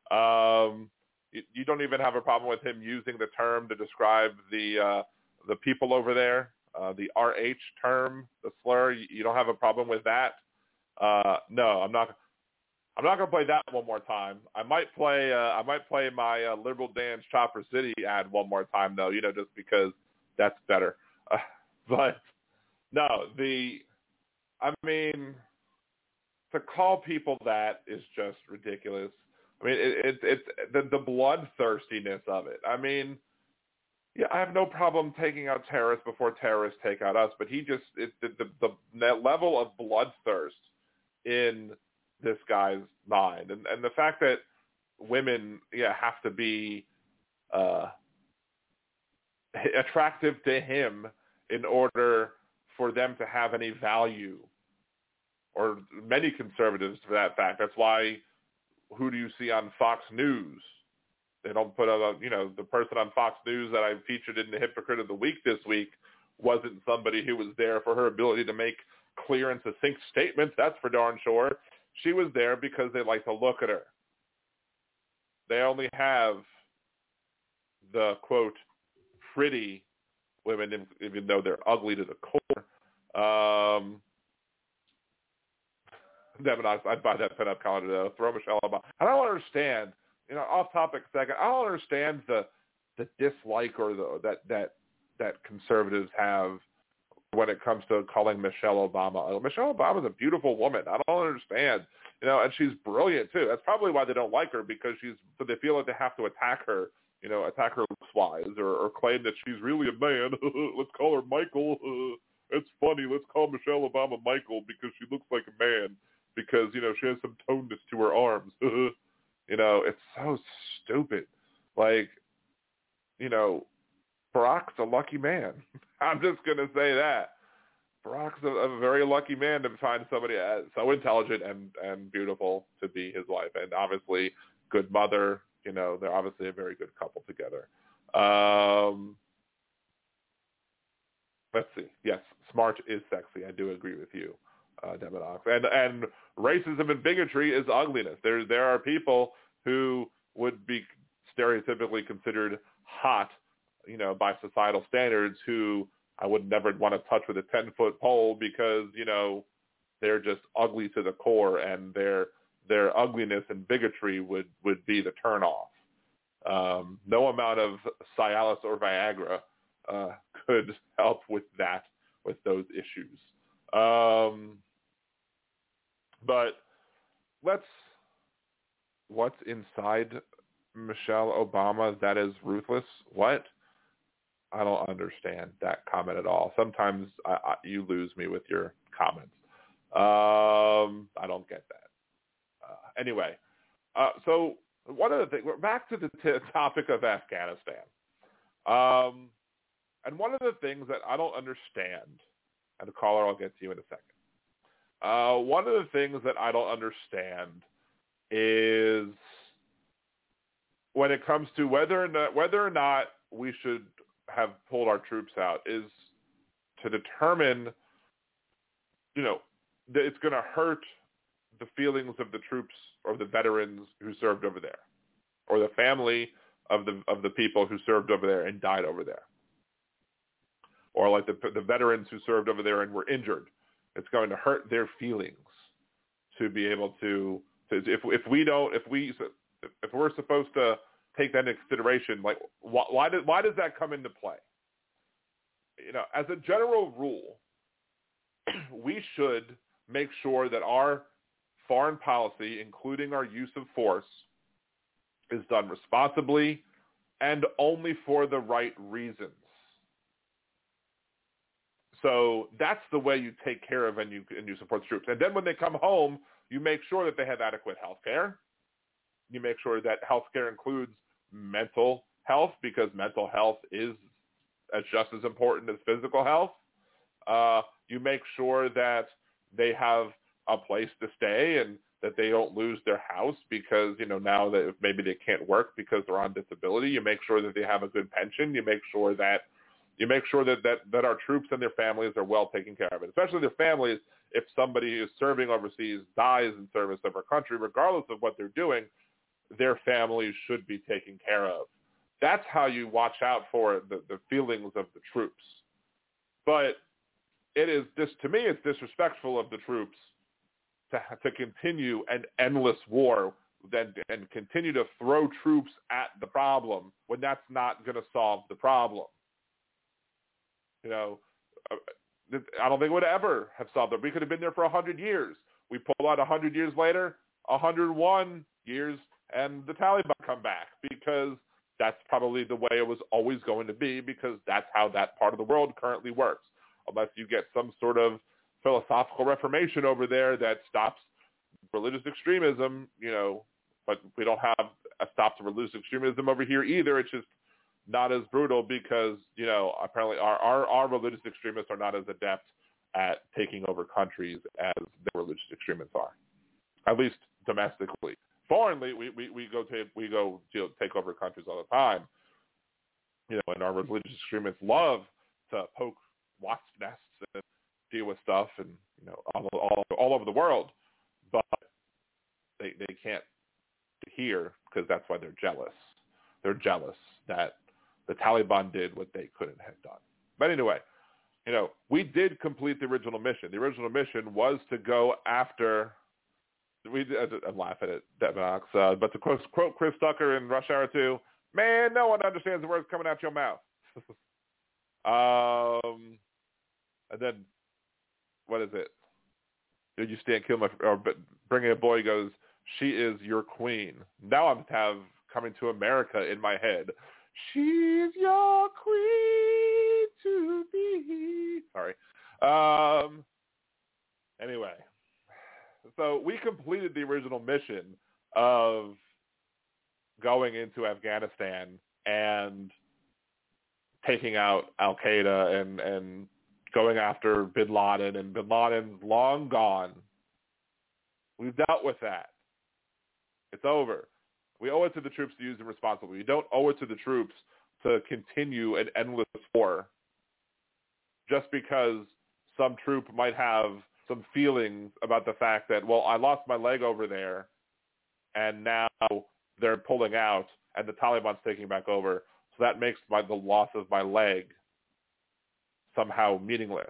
Um, you, you don't even have a problem with him using the term to describe the uh, the people over there, uh, the RH term, the slur. You, you don't have a problem with that. Uh, no, I'm not. I'm not going to play that one more time. I might play. Uh, I might play my uh, Liberal Dan's Chopper City ad one more time, though. You know, just because that's better. Uh, but no, the. I mean, to call people that is just ridiculous. I mean, it, it, it's the the bloodthirstiness of it. I mean, yeah, I have no problem taking out terrorists before terrorists take out us, but he just it, the, the the level of bloodthirst in this guy's mind, and and the fact that women yeah have to be uh attractive to him in order for them to have any value, or many conservatives for that fact. That's why who do you see on Fox News? They don't put a you know the person on Fox News that I featured in the Hypocrite of the Week this week wasn't somebody who was there for her ability to make clear and succinct statements. That's for darn sure. She was there because they like to look at her. They only have the quote pretty women, even though they're ugly to the core. Um, Devin, I'd buy that pinup calendar though. Throw Michelle Obama. I don't understand. You know, off topic second. I don't understand the the dislike or the that that that conservatives have when it comes to calling Michelle Obama. Uh, Michelle Obama's a beautiful woman. I don't understand. You know, and she's brilliant too. That's probably why they don't like her because she's so they feel like they have to attack her. You know, attack her looks wise or, or claim that she's really a man. Let's call her Michael. it's funny. Let's call Michelle Obama Michael because she looks like a man because you know she has some toneness to her arms. you know, it's so stupid. Like, you know, Barack's a lucky man. I'm just gonna say that. Barack's a, a very lucky man to find somebody uh, so intelligent and and beautiful to be his wife, and obviously good mother. You know, they're obviously a very good couple together. Um, let's see. Yes, smart is sexy. I do agree with you, uh. And and racism and bigotry is ugliness. There there are people who would be stereotypically considered hot, you know, by societal standards who I would never want to touch with a ten foot pole because you know they're just ugly to the core, and their their ugliness and bigotry would would be the turnoff. Um, no amount of Cialis or Viagra uh, could help with that, with those issues. Um, but let's what's inside Michelle Obama that is ruthless? What? I don't understand that comment at all. Sometimes I, I, you lose me with your comments. Um, I don't get that. Uh, anyway, uh, so one of the things, we're back to the t- topic of Afghanistan. Um, and one of the things that I don't understand, and caller, I'll get to you in a second. Uh, one of the things that I don't understand is when it comes to whether or not whether or not we should have pulled our troops out is to determine, you know, that it's going to hurt the feelings of the troops or the veterans who served over there, or the family of the of the people who served over there and died over there, or like the the veterans who served over there and were injured. It's going to hurt their feelings to be able to, to if if we don't if we if we're supposed to take that into consideration, like why, why why does that come into play? You know, as a general rule, we should make sure that our foreign policy, including our use of force, is done responsibly and only for the right reasons. So that's the way you take care of and you and you support the troops. And then when they come home, you make sure that they have adequate health care. You make sure that health care includes mental health because mental health is as just as important as physical health. Uh, you make sure that they have a place to stay and that they don't lose their house because you know now that maybe they can't work because they're on disability. You make sure that they have a good pension. You make sure that you make sure that, that, that our troops and their families are well taken care of, and especially their families. If somebody is serving overseas dies in service of our country, regardless of what they're doing, their families should be taken care of. That's how you watch out for the, the feelings of the troops. But it is this to me, it's disrespectful of the troops to to continue an endless war then and continue to throw troops at the problem when that's not going to solve the problem. You know, uh, I don't think it would ever have solved it. We could have been there for a hundred years. We pull out a hundred years later, a hundred one years and the Taliban come back because that's probably the way it was always going to be because that's how that part of the world currently works. Unless you get some sort of philosophical reformation over there that stops religious extremism, you know, but we don't have a stop to religious extremism over here either. It's just not as brutal because, you know, apparently our, our, our religious extremists are not as adept at taking over countries as the religious extremists are, at least domestically foreignly, we, we, we go take we go know, take over countries all the time. You know, and our religious extremists love to poke wasp nests and deal with stuff, and you know, all all, all over the world, but they they can't hear because that's why they're jealous. They're jealous that the Taliban did what they couldn't have done. But anyway, you know, we did complete the original mission. The original mission was to go after we I'm laughing at Deminox, uh, but to quote, quote Chris Tucker in Rush Hour 2, man, no one understands the words coming out your mouth. um, and then what is it? Did you stand kill my or bringing a boy goes? She is your queen. Now I'm have coming to America in my head. She's your queen to be. Sorry. Um. Anyway, so we completed the original mission of going into Afghanistan and taking out Al Qaeda and and going after Bin Laden and Bin Laden's long gone. We've dealt with that. It's over. We owe it to the troops to use them responsibly. We don't owe it to the troops to continue an endless war just because some troop might have some feelings about the fact that, well, I lost my leg over there, and now they're pulling out, and the Taliban's taking back over. So that makes my, the loss of my leg somehow meaningless.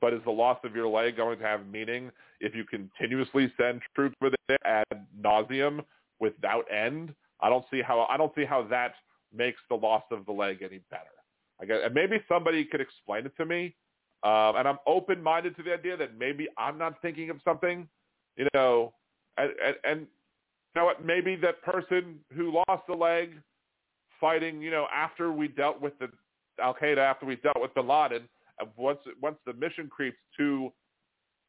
But is the loss of your leg going to have meaning if you continuously send troops with it ad nauseum without end? I don't see how I don't see how that makes the loss of the leg any better. I guess, and maybe somebody could explain it to me. Um, and I'm open-minded to the idea that maybe I'm not thinking of something, you know, and, and, and you know what, maybe that person who lost the leg fighting, you know, after we dealt with the Al Qaeda after we dealt with Bin Laden. And once once the mission creeps to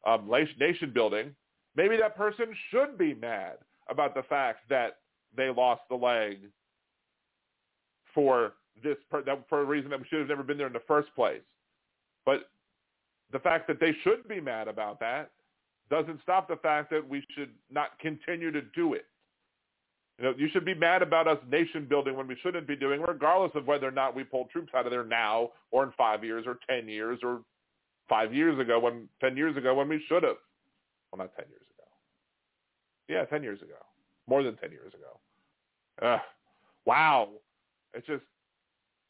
um, nation building, maybe that person should be mad about the fact that they lost the leg for this per, that, for a reason that we should have never been there in the first place. But the fact that they should be mad about that doesn't stop the fact that we should not continue to do it. You know, you should be mad about us nation building when we shouldn't be doing, regardless of whether or not we pull troops out of there now or in five years or ten years or five years ago when ten years ago when we should have. Well, not ten years. Yeah, ten years ago. More than ten years ago. Uh, wow. It's just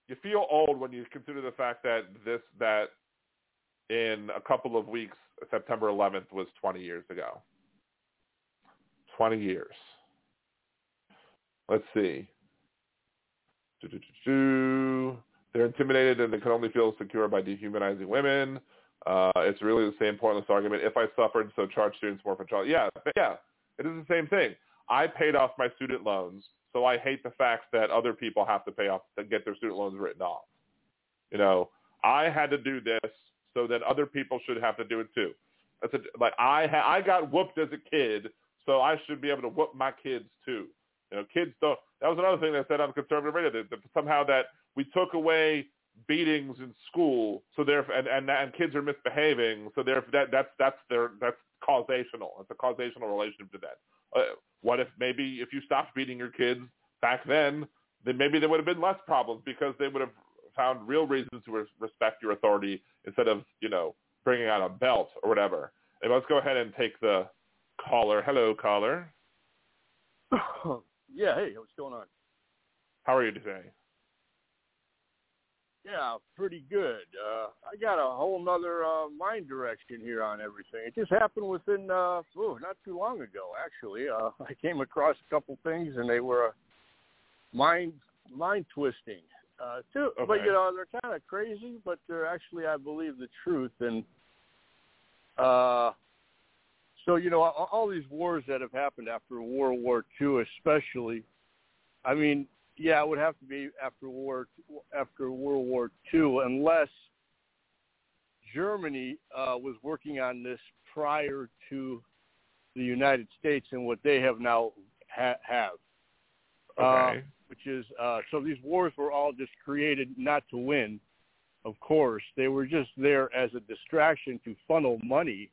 you feel old when you consider the fact that this that in a couple of weeks, September 11th was 20 years ago. 20 years. Let's see. They're intimidated and they can only feel secure by dehumanizing women. Uh, it's really the same pointless argument. If I suffered, so charge students more for child. Yeah, yeah, it is the same thing. I paid off my student loans, so I hate the fact that other people have to pay off to get their student loans written off. You know, I had to do this so that other people should have to do it too. That's a, like I ha- I got whooped as a kid, so I should be able to whoop my kids too. You know, kids don't. That was another thing that said on conservative radio that, that somehow that we took away beatings in school, so therefore and, and and kids are misbehaving, so therefore that that's that's their that's causational. It's a causational relationship to that. Uh, what if maybe if you stopped beating your kids back then, then maybe there would have been less problems because they would have found real reasons to respect your authority instead of, you know, bringing out a belt or whatever. And let's go ahead and take the caller. Hello, caller. yeah, hey, what's going on? How are you today? Yeah, pretty good. Uh, I got a whole nother uh, mind direction here on everything. It just happened within, uh, oh, not too long ago, actually. Uh, I came across a couple things, and they were uh, mind mind twisting uh, too. Okay. But you know, they're kind of crazy, but they're actually, I believe, the truth. And uh, so, you know, all, all these wars that have happened after World War II, especially. I mean, yeah, it would have to be after war after World War II, unless Germany uh, was working on this prior to the United States and what they have now ha- have. Okay. Uh, which is uh, so these wars were all just created not to win. Of course, they were just there as a distraction to funnel money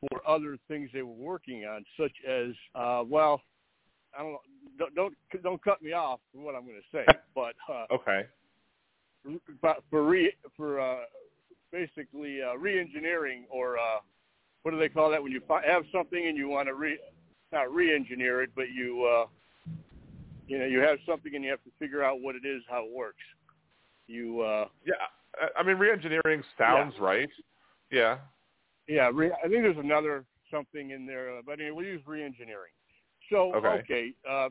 for other things they were working on, such as uh, well, I don't know, don't don't, don't cut me off for what I'm going to say, but uh, okay, but for re for uh, basically uh, re-engineering or uh, what do they call that when you fi- have something and you want to re not re-engineer it, but you uh, you know you have something and you have to figure out what it is, how it works. You uh, yeah, I- I mean re-engineering sounds right. Yeah. yeah, re- I think there's another something in there, but anyway, we'll use re-engineering. So Okay. okay, uh,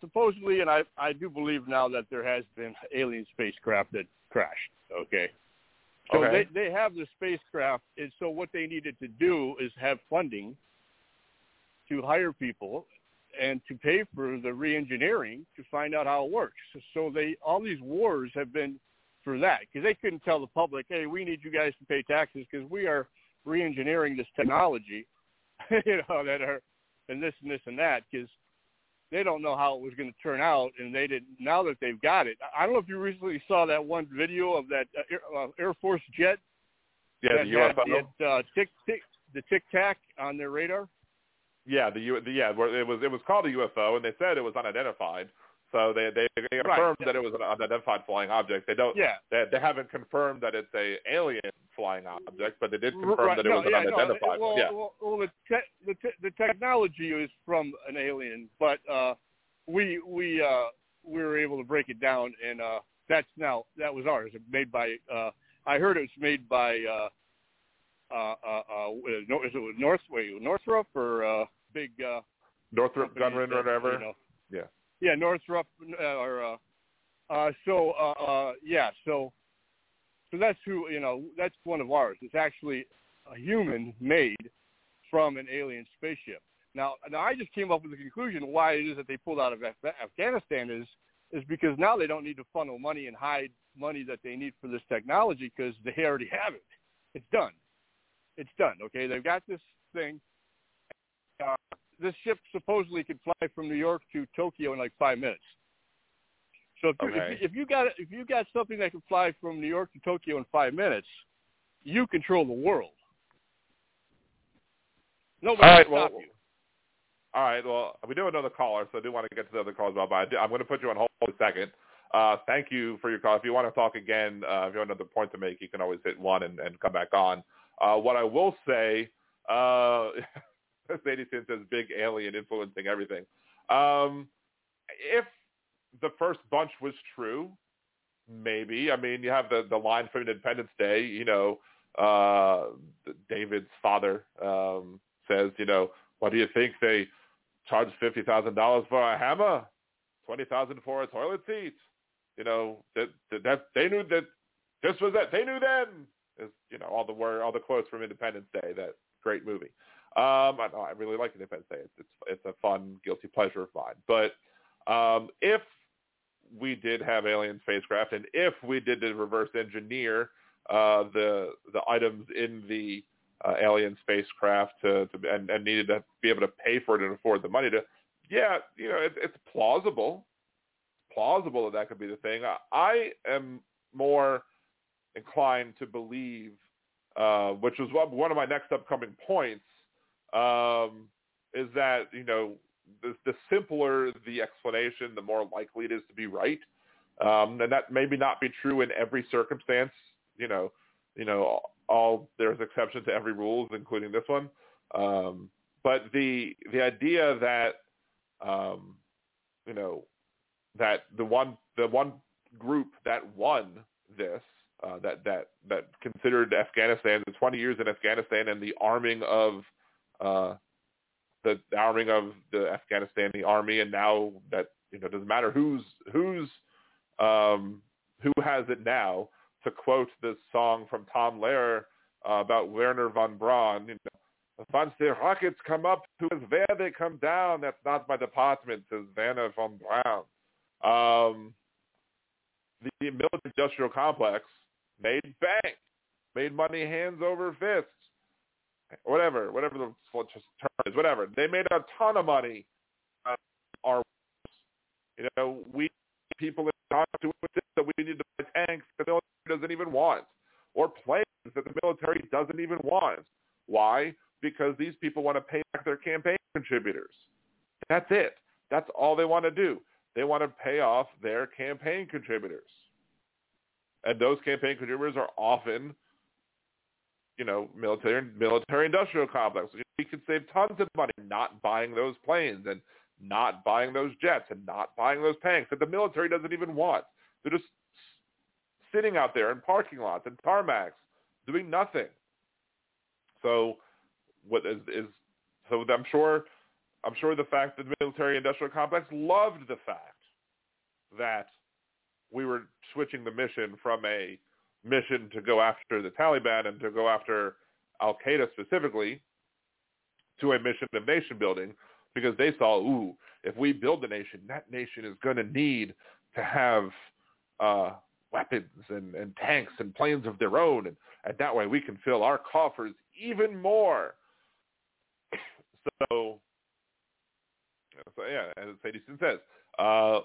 supposedly, and I I do believe now that there has been alien spacecraft that crashed. Okay. So Okay. they they have the spacecraft, and so what they needed to do is have funding to hire people and to pay for the re-engineering to find out how it works. So they all these wars have been for that because they couldn't tell the public, hey, we need you guys to pay taxes because we are re-engineering this technology, you know, that are and this and this and that because they don't know how it was going to turn out, and they didn't. Now that they've got it, I don't know if you recently saw that one video of that uh, Air, uh, Air Force jet Yeah, the UFO. the, uh, tick tick the tic tac on their radar. Yeah, the, U, the yeah, where it was it was called a UFO, and they said it was unidentified. So they they, they Right. confirmed that it was an unidentified flying object. They don't. Yeah. They, they haven't confirmed that it's a alien flying object, but they did confirm Right, that it no, was an yeah, no, unidentified. well, yeah. well, well, the, te- the te- the technology is from an alien, but uh, we we uh, we were able to break it down, and uh, that's now that was ours, made by. Uh, I heard it was made by. Uh, uh, uh, uh, is it North wait, Northrop or uh, big uh, Northrop Grumman or whatever. you know, Yeah. yeah, Northrop uh, or uh, uh, so uh, uh, yeah, so so that's who you know. That's one of ours. It's actually a human made from an alien spaceship. Now, now I just came up with the conclusion why it is that they pulled out of Af- Afghanistan is is because now they don't need to funnel money and hide money that they need for this technology because they already have it. It's done. It's done. Okay, they've got this thing. Uh, this ship supposedly could fly from New York to Tokyo in like five minutes. So if, okay. you, if, if you got if you got something that can fly from New York to Tokyo in five minutes, you control the world. Nobody All right, can stop well, you. All right. Well, we do have another caller, so I do want to get to the other calls, but I do, I'm going to put you on hold for a second. Uh, thank you for your call. If you want to talk again, uh, if you have another point to make, you can always hit one and, and come back on. Uh, what I will say, uh, Sadie Sin says big alien influencing everything. Um, if the first bunch was true, maybe. I mean, you have the, the line from Independence Day, you know, uh, David's father um, says, you know, what do you think they thousand dollars for a hammer, twenty thousand for a toilet seat? You know that, that that they knew that this was it. They knew then. Is you know all the word all the quotes from Independence Day. That great movie. Um, I, I really like Independence Day. It's, it's it's a fun guilty pleasure of mine. But um, if we did have alien spacecraft, and if we did to reverse engineer uh, the the items in the uh, alien spacecraft to, to and, and needed to be able to pay for it and afford the money to, yeah, you know, it, it's plausible, plausible that that could be the thing. I, I am more inclined to believe, uh, which was one of my next upcoming points, um, is that you know the, the simpler the explanation, the more likely it is to be right, um, and that maybe not be true in every circumstance. You know, you know, all there's exceptions to every rule, including this one. Um, but the the idea that um, you know that the one the one group that won this uh, that that that considered Afghanistan the 20 years in Afghanistan and the arming of uh, the arming of the Afghanistani army and now that you know doesn't matter who's who's um, who has it now to quote this song from Tom Lehrer uh, about Wernher von Braun, you know, once the rockets come up, who is there they come down. That's not my department, says Wernher von Braun. Um, the military-industrial complex made bank, made money hands over fists, whatever, whatever the term is, whatever. They made a ton of money. Uh, our, you know, we people in to that we need to buy tanks that the military doesn't even want, or planes that the military doesn't even want. Why? Because these people want to pay back their campaign contributors. That's it. That's all they want to do. They want to pay off their campaign contributors. And those campaign contributors are often, you know, military military industrial complex. We could save tons of money not buying those planes and not buying those jets and not buying those tanks that the military doesn't even want. They're just sitting out there in parking lots and tarmacs doing nothing. So what is, is so I'm sure I'm sure the fact that the military industrial complex loved the fact that we were switching the mission from a mission to go after the Taliban and to go after Al Qaeda specifically to a mission of nation building because they saw, ooh, if we build a nation, that nation is going to need to have uh, weapons and, and tanks and planes of their own, and, and that way we can fill our coffers even more. so, so yeah, as Sadie says, uh,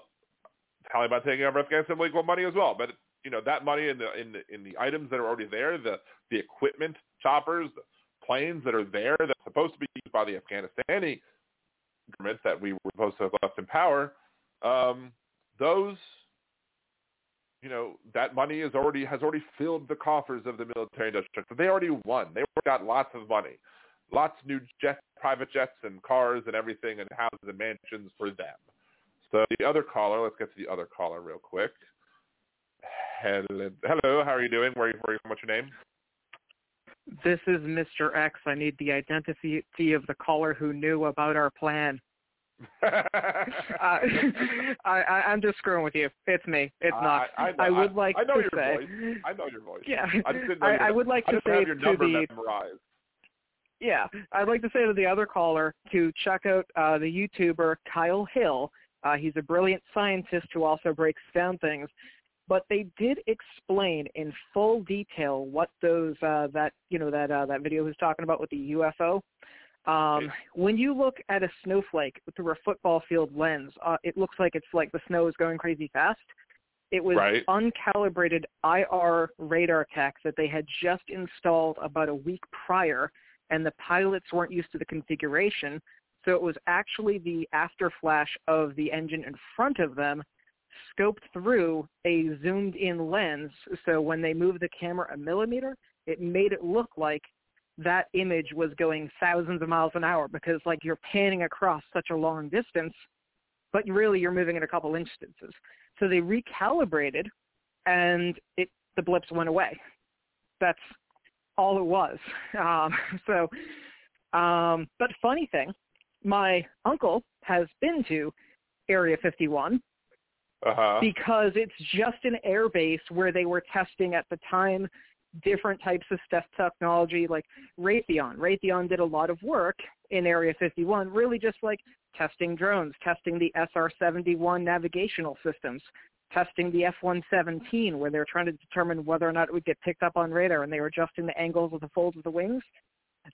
Taliban taking over Afghanistan will equal money as well, but you know that money in the in the in the items that are already there, the the equipment, choppers, the planes that are there that's supposed to be used by the Afghanistani government that we were supposed to have left in power, um, those, you know, that money is already has already filled the coffers of the military industrial. So they already won. They got lots of money, lots of new jets, private jets, and cars and everything, and houses and mansions for them. So the other caller, let's get to the other caller real quick. Hello, hello how are you doing? Where are you, where are you from? What's your name? This is Mr. X. I need the identity of the caller who knew about our plan. uh, I, I'm just screwing with you. It's me. It's not. I, I, I would like I know to your say. Voice. I know your voice. Yeah. I, just didn't know I, your, I would like I to say to the memorized. yeah, I'd like to say to the other caller to check out uh, the YouTuber Kyle Hill. Uh, he's a brilliant scientist who also breaks down things. But they did explain in full detail what those uh, that you know that uh, that video was talking about with the UFO. Um, when you look at a snowflake through a football field lens, uh, it looks like it's like the snow is going crazy fast. It was Right. uncalibrated IR radar tech that they had just installed about a week prior, and the pilots weren't used to the configuration. So it was actually the after flash of the engine in front of them scoped through a zoomed in lens. So when they moved the camera a millimeter, it made it look like that image was going thousands of miles an hour because like you're panning across such a long distance, but really you're moving at a couple instances. So they recalibrated and it the blips went away. That's all it was. Um, so, um, but funny thing, my uncle has been to Area 51 Uh-huh. because it's just an air base where they were testing at the time different types of stealth technology like Raytheon. Raytheon did a lot of work in Area 51, really just like testing drones, testing the SR-71 navigational systems, testing the F-117 where they were trying to determine whether or not it would get picked up on radar and they were adjusting the angles of the folds of the wings.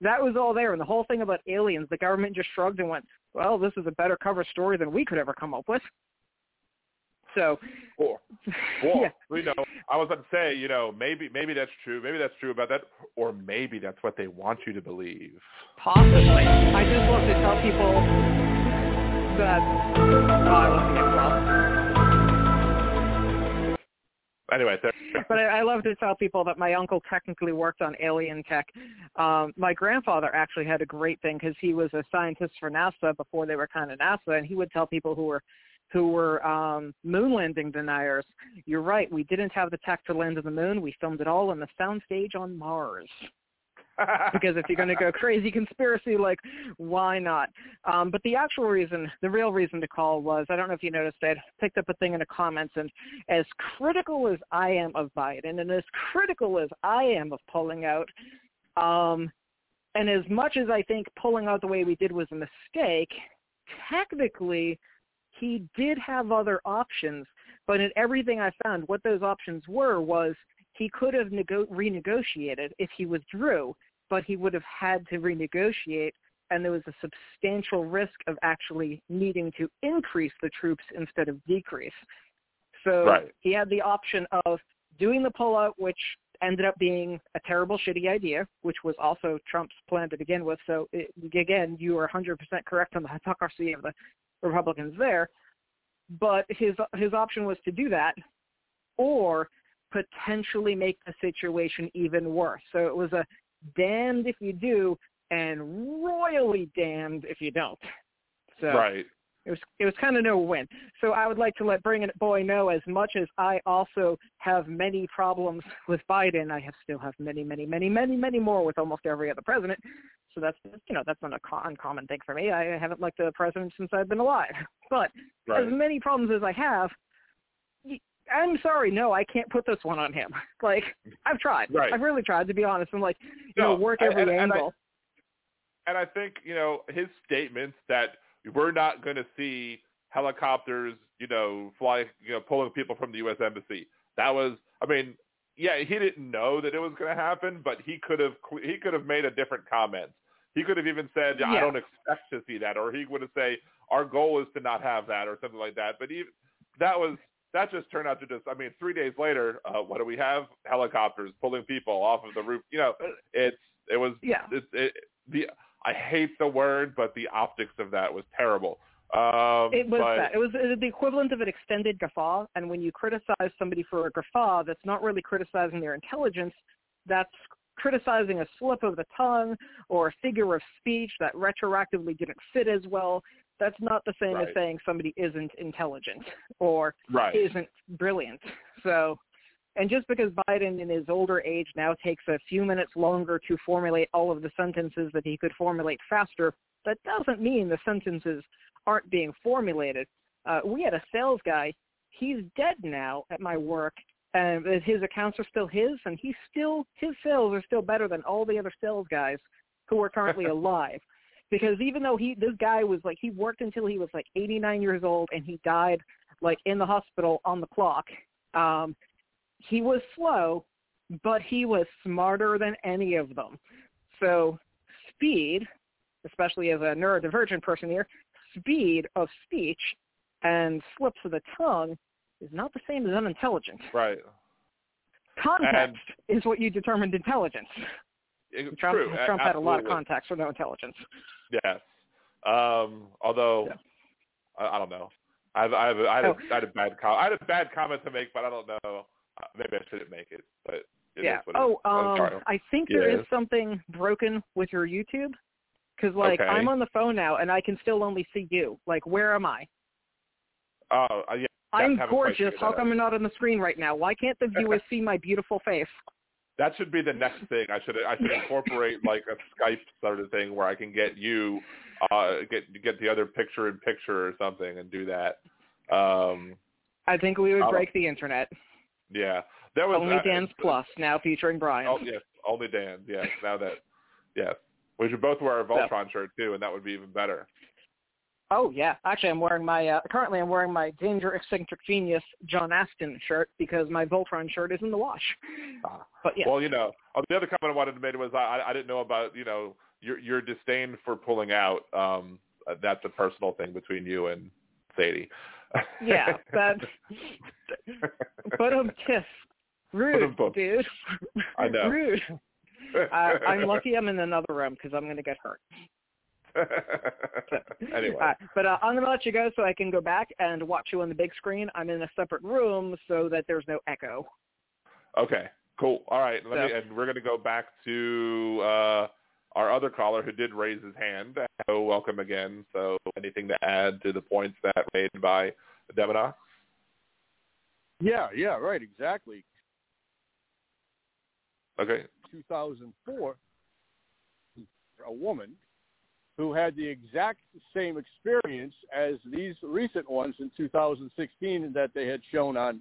That was all there. And the whole thing about aliens, the government just shrugged and went, well, this is a better cover story than we could ever come up with. So, Or, or Yeah. you know, I was about to say, you know, maybe maybe that's true. Maybe that's true about that, or maybe that's what they want you to believe. Possibly. I just love to tell people that oh, I love to get lost. Anyway, there. But I, I love to tell people that my uncle technically worked on alien tech. Um, my grandfather actually had a great thing because he was a scientist for NASA before they were kind of NASA, and he would tell people who were who were um, moon landing deniers, "You're right. We didn't have the tech to land on the moon. We filmed it all on the soundstage on Mars." because if you're going to go crazy conspiracy, like, why not? Um, but the actual reason, the real reason to call was, I don't know if you noticed, I picked up a thing in the comments, and as critical as I am of Biden, and as critical as I am of pulling out, um, and as much as I think pulling out the way we did was a mistake, technically he did have other options. But in everything I found, what those options were was he could have nego- renegotiated if he withdrew, but he would have had to renegotiate, and there was a substantial risk of actually needing to increase the troops instead of decrease. So Right. he had the option of doing the pullout, which ended up being a terrible, shitty idea, which was also Trump's plan to begin with. So it, again, you are 100% correct on the hypocrisy of the Republicans there. But his his option was to do that, or potentially make the situation even worse. So it was a damned if you do and royally damned if you don't. So Right. It was it was kind of no win. So I would like to let Bring It Boy know as much as I also have many problems with Biden, I have still have many, many, many, many, many more with almost every other president. So that's you know that's not a co- uncommon thing for me. I haven't liked a president since I've been alive. But Right. as many problems as I have, I'm sorry, no, I can't put this one on him. Like I've tried, Right. I've really tried to be honest, and like you No, know work every and- and I- angle. And I think, you know, his statements that we're not going to see helicopters, you know, fly, you know, pulling people from the U.S. Embassy. That was, I mean, yeah, he didn't know that it was going to happen, but he could have, he could have made a different comment. He could have even said, I Yeah. don't expect to see that, or he would have said, our goal is to not have that, or something like that. But he, that was, that just turned out to just, I mean, three days later, uh, what do we have? Helicopters pulling people off of the roof. You know, it's, it was, Yeah. it, it, the, I hate the word, but the optics of that was terrible. Um, It was but, that. It was uh, the equivalent of an extended guffaw. And when you criticize somebody for a guffaw, that's not really criticizing their intelligence. That's criticizing a slip of the tongue or a figure of speech that retroactively didn't fit as well. That's not the same as saying somebody isn't intelligent or Right. isn't brilliant. So, and just because Biden in his older age now takes a few minutes longer to formulate all of the sentences that he could formulate faster, that doesn't mean the sentences aren't being formulated. Uh, we had a sales guy. He's dead now at my work, and his accounts are still his, and he's still his sales are still better than all the other sales guys who are currently alive. Because even though he this guy was like he worked until he was like 89 years old, and he died like in the hospital on the clock. Um, he was slow, but he was smarter than any of them. So speed, especially as a neurodivergent person here, speed of speech and slips of the tongue is not the same as unintelligence. Right. Context and, is what you determined intelligence. It, Trump, true. Trump Absolutely. had a lot of context for no intelligence. Yes. Um, although Yeah. I, I don't know. I have, I have, I had, Oh. a, I had a bad com- I had a bad comment to make, but I don't know. Uh, Maybe I shouldn't make it, but it yeah. Oh. Um. I think there is something broken with your YouTube. Because like Okay. I'm on the phone now and I can still only see you. Like where am I? Oh, uh, yeah. I'm gorgeous. How come. I'm not on the screen right now? Why can't the viewers see my beautiful face? That should be the next thing. I should I should incorporate like a Skype sort of thing where I can get you uh get get the other picture in picture or something and do that. Um I think we would break the internet. Yeah. That was Only uh, Dan's Plus now featuring Brian. Oh yes, only Dan. Yes, now that yes. We should both wear a Voltron shirt too, and that would be even better. Oh yeah, actually, I'm wearing my uh, currently I'm wearing my Danger Eccentric Genius John Aston shirt because my Voltron shirt is in the wash. Ah. But yeah, Well, you know, uh, the other comment I wanted to make was I I didn't know about you know your your disdain for pulling out. Um, uh, that's a personal thing between you and Sadie. Yeah, that. but um, tiff, rude, dude. I know. rude. Uh, I'm lucky I'm in another room because I'm gonna get hurt. anyway, Uh, but uh, I'm gonna let you go so I can go back and watch you on the big screen. I'm in a separate room so that there's no echo. okay, cool. All right, let me, and we're going to go back to uh, our other caller who did raise his hand. So welcome again. So anything to add to the points that made by Deminox? Yeah, yeah, right, exactly. Okay. 2004, a woman who had the exact same experience as these recent ones in 2016 that they had shown on.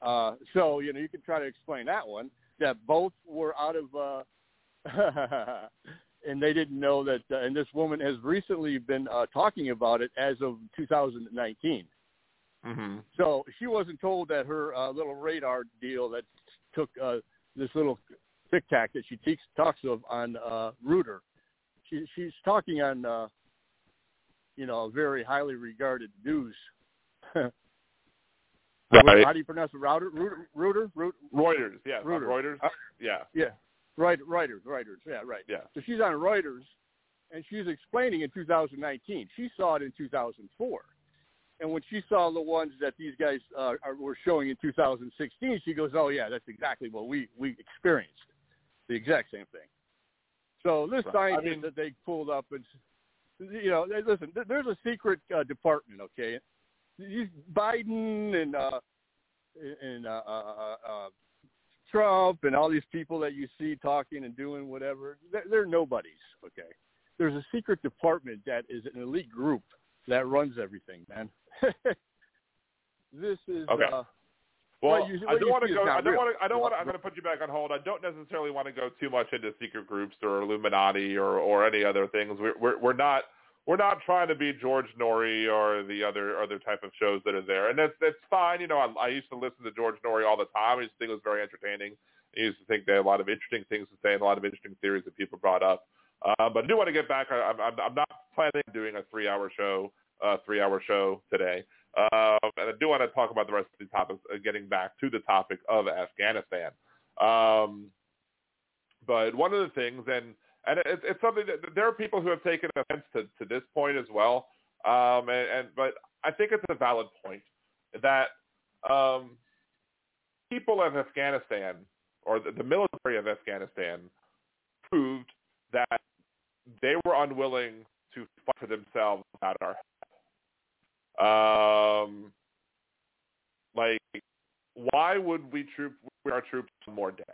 Uh, so you know you can try to explain that one that both were out of, uh, and they didn't know that. Uh, and this woman has recently been uh, talking about it as of 2019. Mm-hmm. So she wasn't told that her uh, little radar deal that took uh, this little tic tac that she te- talks of on uh, Reuter. She, she's talking on, uh, you know, a very highly regarded news. Right. How do you pronounce it? Router? Reuter? Reuter? Reuter? Reuters, yeah, Reuters. Reuters, Uh, yeah, yeah. Right, Reuters, Reuters. Yeah, right. yeah. So she's on Reuters, and she's explaining in 2019. She saw it in 2004. And when she saw the ones that these guys uh, are, were showing in 2016, she goes, "Oh yeah, that's exactly what we we experienced, the exact same thing." So this Right. I mean- that they pulled up, and you know, they- listen, th- there's a secret uh, department, okay? These Biden and uh, and uh, uh, uh, Trump and all these people that you see talking and doing whatever, they're, they're nobodies, okay? There's a secret department that is an elite group that runs everything, man. this is Okay. uh, Well, you- I don't want to go. I don't want to. I don't want to. I'm going to put you back on hold. I don't necessarily want to go too much into secret groups or Illuminati or or any other things. We're we're, we're not. We're not trying to be George Noory or the other other type of shows that are there, and that's that's fine. You know, I, I used to listen to George Noory all the time. I used to think it was very entertaining. I used to think they had a lot of interesting things to say and a lot of interesting theories that people brought up. Uh, but I do want to get back. I, I'm, I'm not planning on doing a three-hour show, uh, three-hour show today. Um, and I do want to talk about the rest of the topics, uh, getting back to the topic of Afghanistan. Um, but one of the things, and and it, it's something that there are people who have taken offense to, to this point as well. Um, and, and but I think it's a valid point that um, people of Afghanistan or the, the military of Afghanistan proved that they were unwilling to fight for themselves without our help. Um, like, why would we troop our troops one more day?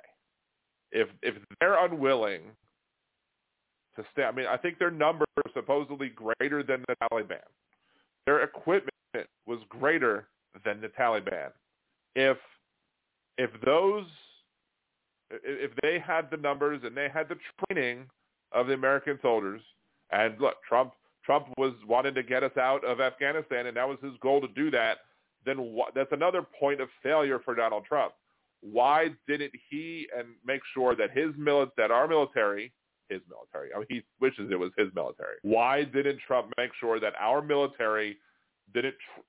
If if they're unwilling to stay, I mean, I think their numbers are supposedly greater than the Taliban. Their equipment was greater than the Taliban. If if those if they had the numbers and they had the training of the American soldiers, and look, Trump Trump was wanting to get us out of Afghanistan, and that was his goal to do that. then wh- that's another point of failure for Donald Trump. Why didn't he and make sure that his mili- that our military, his military, I mean, he wishes it was his military. Why didn't Trump make sure that our military didn't tr-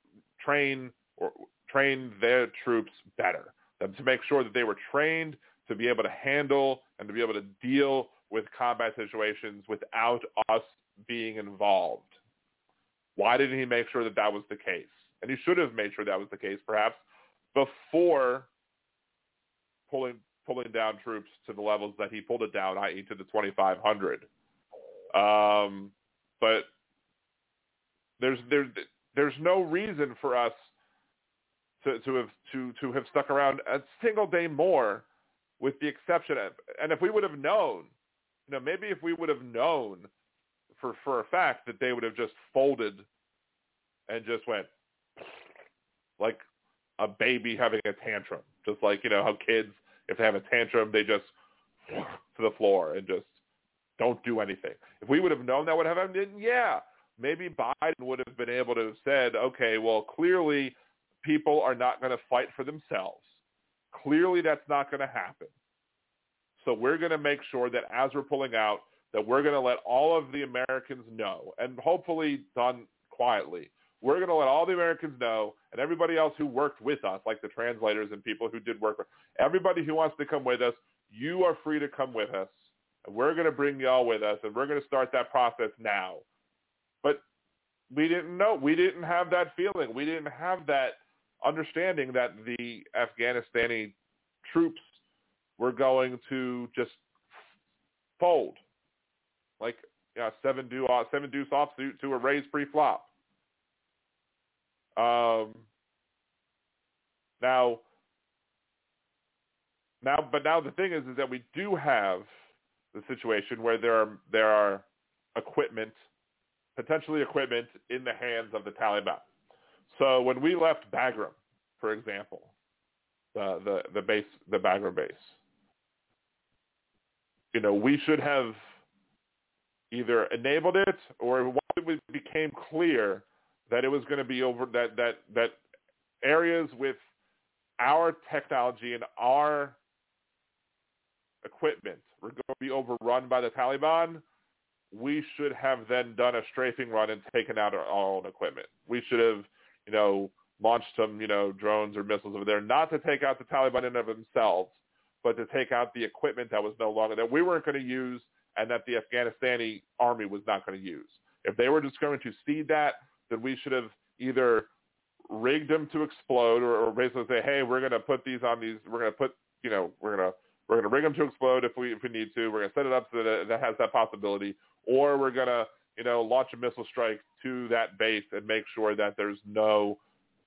train or train their troops better? To make sure that they were trained to be able to handle and to be able to deal with combat situations without us being involved. Why didn't he make sure that that was the case? And he should have made sure that was the case, perhaps, before pulling pulling down troops to the levels that he pulled it down, i.e., to the 2,500. Um, but there's there's there's no reason for us to to have to to have stuck around a single day more, with the exception of, and if we would have known, you know, maybe if we would have known for for a fact that they would have just folded and just went like a baby having a tantrum, just like you know how kids if they have a tantrum they just to the floor and just don't do anything. If we would have known that would have happened, yeah, maybe Biden would have been able to have said, okay, well clearly people are not going to fight for themselves. Clearly that's not going to happen. So we're going to make sure that as we're pulling out, that we're going to let all of the Americans know, and hopefully done quietly. We're going to let all the Americans know, and everybody else who worked with us, like the translators and people who did work with, everybody who wants to come with us, you are free to come with us, and we're going to bring y'all with us, and we're going to start that process now. But we didn't know. We didn't have that feeling. We didn't have that understanding that the Afghanistani troops were going to just fold like yeah, seven do seven deuce offsuit to a raise pre-flop. Um, now, now, but now the thing is, is that we do have the situation where there are there are equipment, potentially equipment in the hands of the Taliban. So when we left Bagram, for example, the the the base the Bagram base, you know, we should have either enabled it or once it became clear that it was going to be over that that that areas with our technology and our equipment were going to be overrun by the Taliban, we should have then done a strafing run and taken out our own equipment. We should have, you know, launched some, you know, drones or missiles over there, not to take out the Taliban in and of themselves, but to take out the equipment that was no longer that we weren't going to use and that the Afghanistani army was not going to use. If they were just going to cede that, then we should have either rigged them to explode or, or basically say, hey, we're going to put these on these, we're going to put, you know, we're going to we're going to rig them to explode if we if we need to. We're going to set it up so that that has that possibility, or we're going to you know launch a missile strike to that base and make sure that there's no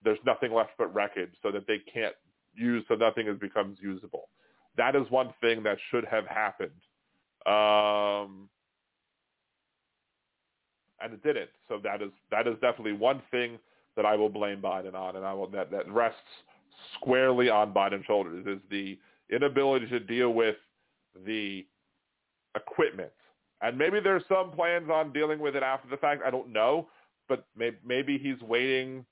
there's nothing left but wreckage, so that they can't use, so nothing is becomes usable. That is one thing that should have happened, um, and it didn't. So that is that is definitely one thing that I will blame Biden on, and I will that that rests squarely on Biden's shoulders is the inability to deal with the equipment. And maybe there's some plans on dealing with it after the fact. I don't know, but maybe, maybe he's waiting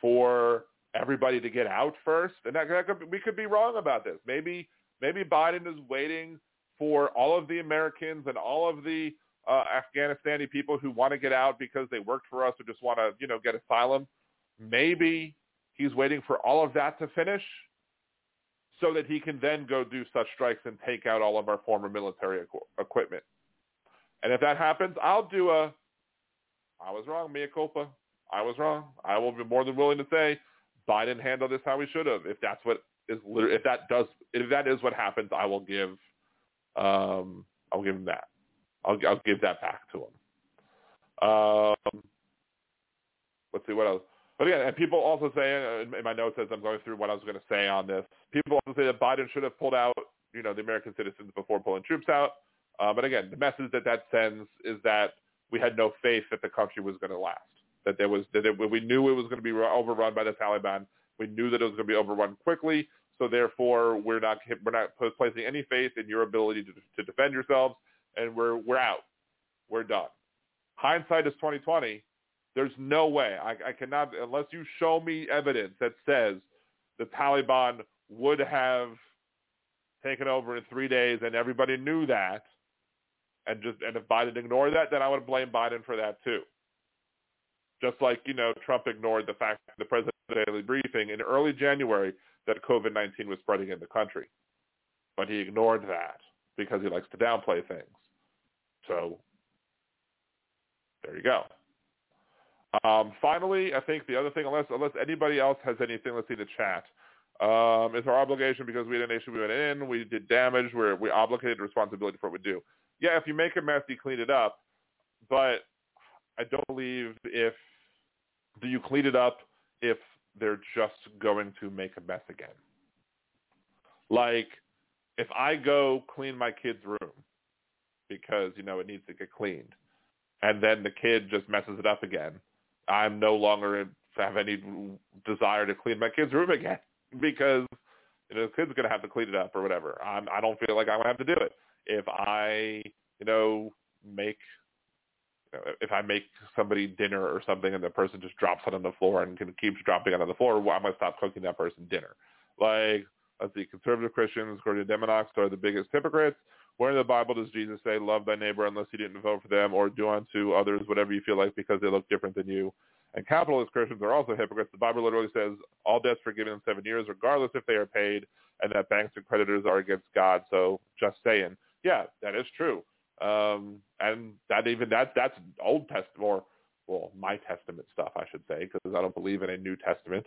for everybody to get out first. And that, that could, we could be wrong about this. Maybe maybe Biden is waiting for all of the Americans and all of the uh, Afghanistani people who want to get out because they worked for us or just want to, you know, get asylum. Maybe he's waiting for all of that to finish so that he can then go do such strikes and take out all of our former military equ- equipment. And if that happens, I'll do a, I was wrong, mea culpa. I was wrong. I will be more than willing to say Biden handled this how he should have. If that's what is, if that does, if that is what happens, I will give, um, I'll give him that. I'll, I'll give that back to him. Um, let's see what else. But again, and people also say, in my notes as I'm going through what I was going to say on this, people also say that Biden should have pulled out, you know, the American citizens before pulling troops out. Uh, but again, the message that that sends is that we had no faith that the country was going to last. That there was, that it, we knew it was going to be overrun by the Taliban. We knew that it was going to be overrun quickly. So therefore, we're not we're not placing any faith in your ability to, to defend yourselves, and we're we're out. We're done. Hindsight is 2020 There's no way. I, I cannot, unless you show me evidence that says the Taliban would have taken over in three days and everybody knew that, and just and if Biden ignored that, then I would blame Biden for that too. Just like you know, Trump ignored the fact that the president's daily briefing in early January that COVID-19 was spreading in the country, but he ignored that because he likes to downplay things. So there you go. Um, finally, I think the other thing, unless unless anybody else has anything, let's see the chat. Um, it's our obligation because we had a nation we went in, we did damage, we're we obligated responsibility for what we do. Yeah, if you make a mess, you clean it up, but I don't believe if do you clean it up if they're just going to make a mess again. Like if I go clean my kid's room because you know it needs to get cleaned, and then the kid just messes it up again, I'm no longer have any desire to clean my kid's room again because you know the kid's going to have to clean it up or whatever. I'm, I don't feel like I'm going to have to do it. If I you know make if I make somebody dinner or something and the person just drops it on the floor and keeps dropping it on the floor, I'm going to stop cooking that person dinner. Like, let's see, conservative Christians, according to Deminox, are the biggest hypocrites. Where in the Bible does Jesus say, love thy neighbor unless you didn't vote for them or do unto others whatever you feel like because they look different than you? And capitalist Christians are also hypocrites. The Bible literally says all debts forgiven in seven years, regardless if they are paid, and that banks and creditors are against God. So just saying. Yeah, that is true. Um, and that even that that's Old Testament or well, my Testament stuff, I should say, because I don't believe in a New Testament.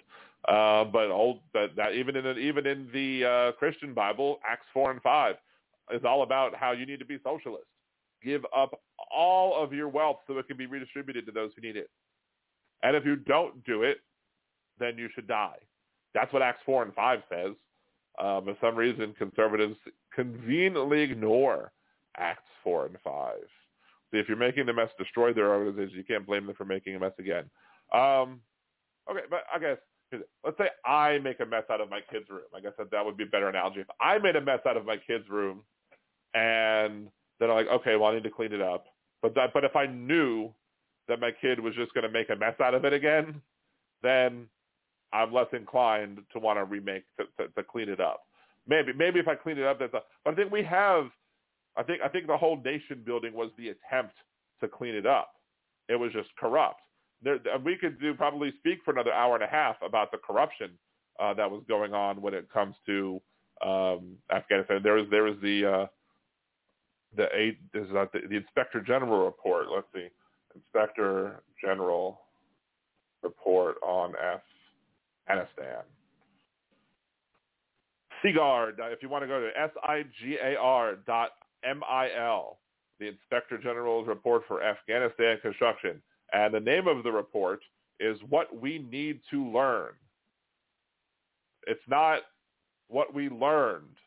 Uh, but old, but that even in even in the uh, Christian Bible, Acts four and five is all about how you need to be socialist. Give up all of your wealth so it can be redistributed to those who need it. And if you don't do it, then you should die. That's what Acts four and five says. Uh, for some reason, conservatives conveniently ignore Acts 4 and 5. See, if you're making the mess destroy their organization, you can't blame them for making a mess again. Um, okay, but I guess, let's say I make a mess out of my kid's room. I guess that, that would be a better analogy. If I made a mess out of my kid's room and then I'm like, okay, well, I need to clean it up. But that, but if I knew that my kid was just going to make a mess out of it again, then I'm less inclined to want to remake to, to, to clean it up. Maybe maybe if I clean it up, that's a, but I think we have I think I think the whole nation building was the attempt to clean it up. It was just corrupt. There, we could do probably speak for another hour and a half about the corruption uh, that was going on when it comes to um, Afghanistan. There was there was the uh, the eight is the, the Inspector General report. Let's see, Inspector General report on Afghanistan. SIGAR, if you want to go to S-I-G-A-R dot MIL, the Inspector General's report for Afghanistan construction. And the name of the report is What We Need to Learn. It's not what we learned.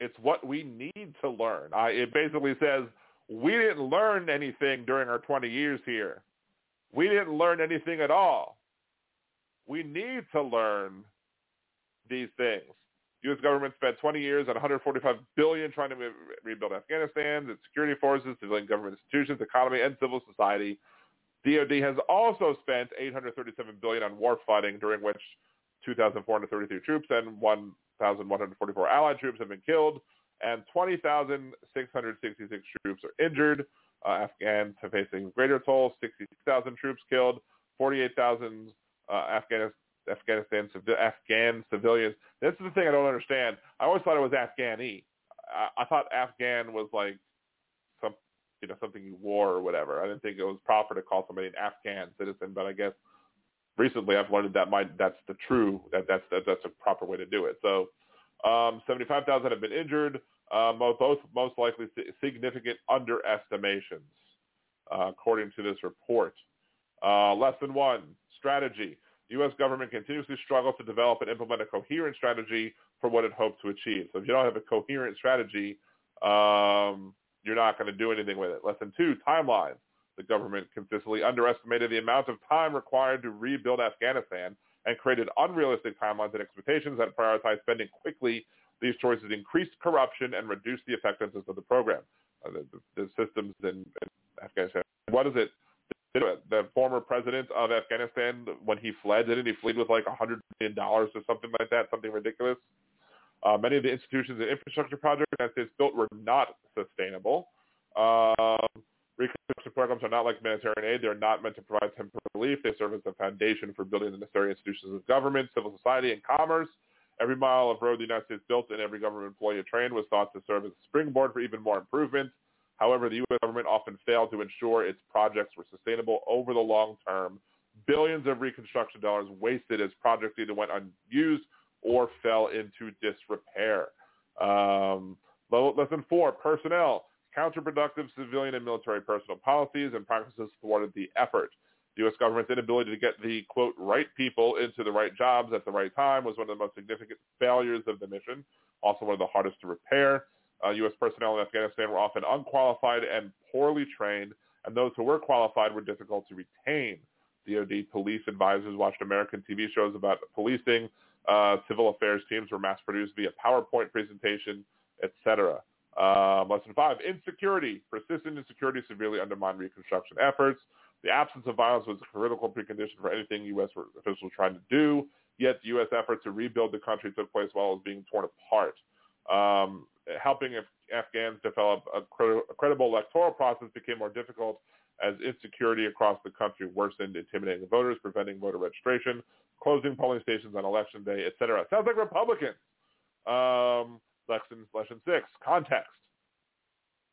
It's what we need to learn. I, it basically says we didn't learn anything during our 20 years here. We didn't learn anything at all. We need to learn these things. U.S. government spent 20 years and 145 billion trying to rebuild Afghanistan, its security forces, civilian government institutions, economy, and civil society. DoD has also spent 837 billion on war fighting, during which 2,433 troops and 1,144 allied troops have been killed, and 20,666 troops are injured. Uh, Afghans are facing greater toll: 66,000 troops killed, 48,000 uh, Afghanis- Afghanistan Afghan civilians. This is the thing I don't understand. I always thought it was Afghani. I, I thought Afghan was like you know something you wore or whatever. I didn't think it was proper to call somebody an Afghan citizen, but I guess recently I've learned that might that's the true that that's that, that's a proper way to do it. So um, 75,000 have been injured. Uh, both most likely significant underestimations, uh, according to this report. Uh, lesson one: strategy. The U.S. government continuously struggles to develop and implement a coherent strategy for what it hopes to achieve. So if you don't have a coherent strategy, um, you're not going to do anything with it. Lesson two, timeline. The government consistently underestimated the amount of time required to rebuild Afghanistan and created unrealistic timelines and expectations that prioritize spending quickly. These choices increased corruption and reduced the effectiveness of the program. Uh, the, the, the, systems in, in Afghanistan. What is it? the former president of Afghanistan, when he fled, didn't he flee with like a hundred million dollars or something like that, something ridiculous? Uh, many of the institutions and infrastructure projects the United States built were not sustainable. Um, reconstruction programs are not like humanitarian aid. They're not meant to provide temporary relief. They serve as the foundation for building the necessary institutions of government, civil society, and commerce. Every mile of road the United States built and every government employee trained was thought to serve as a springboard for even more improvements. However, the U.S. government often failed to ensure its projects were sustainable over the long term. Billions of reconstruction dollars wasted as projects either went unused or fell into disrepair. Um, lesson four, personnel. Counterproductive civilian and military personnel policies and practices thwarted the effort. The U.S. government's inability to get the, quote, right people into the right jobs at the right time was one of the most significant failures of the mission, also one of the hardest to repair. Uh, U.S. personnel in Afghanistan were often unqualified and poorly trained, and those who were qualified were difficult to retain. DoD police advisors watched American TV shows about policing. Uh, civil affairs teams were mass-produced via PowerPoint presentation, etc. Um, lesson five, insecurity. Persistent insecurity severely undermined reconstruction efforts. The absence of violence was a critical precondition for anything U.S. officials were trying to do, yet the U.S. effort to rebuild the country took place while it was being torn apart. Um, helping Af- Afghans develop a, a credible electoral process became more difficult as insecurity across the country worsened, intimidating voters, preventing voter registration, closing polling stations on election day, etc. Sounds like Republicans. Um, lesson, lesson six, context.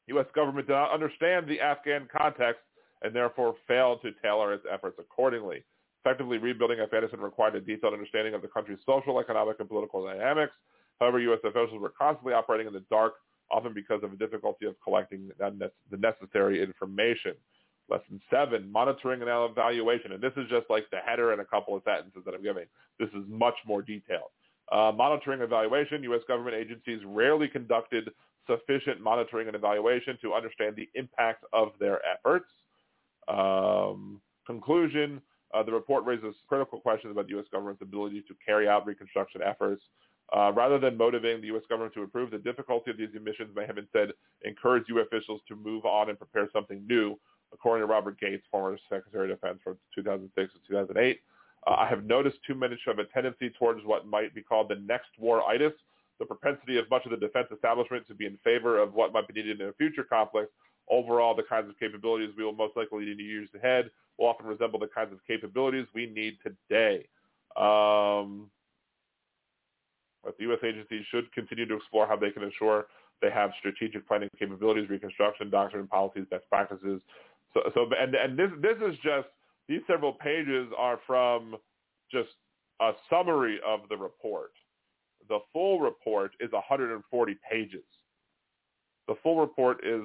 U.S. government did not understand the Afghan context and therefore failed to tailor its efforts accordingly. Effectively rebuilding Afghanistan required a detailed understanding of the country's social, economic, and political dynamics. However, U.S. officials were constantly operating in the dark, often because of the difficulty of collecting the necessary information. Lesson seven, monitoring and evaluation. And this is just like the header and a couple of sentences that I'm giving. This is much more detailed. Uh, monitoring and evaluation, U.S. government agencies rarely conducted sufficient monitoring and evaluation to understand the impact of their efforts. Um, conclusion, uh, the report raises critical questions about the U.S. government's ability to carry out reconstruction efforts. Uh, rather than motivating the U.S. government to improve, the difficulty of these emissions may have instead encouraged U.S. officials to move on and prepare something new, according to Robert Gates, former Secretary of Defense from 2006 to 2008. Uh, I have noticed too much of a tendency towards what might be called the next war-itis, the propensity of much of the defense establishment to be in favor of what might be needed in a future conflict. Overall, the kinds of capabilities we will most likely need to use ahead will often resemble the kinds of capabilities we need today. Um, but the U.S. agencies should continue to explore how they can ensure they have strategic planning capabilities, reconstruction, doctrine, policies, best practices. So, so and and this this is just these several pages are from just a summary of the report. The full report is 140 pages. The full report is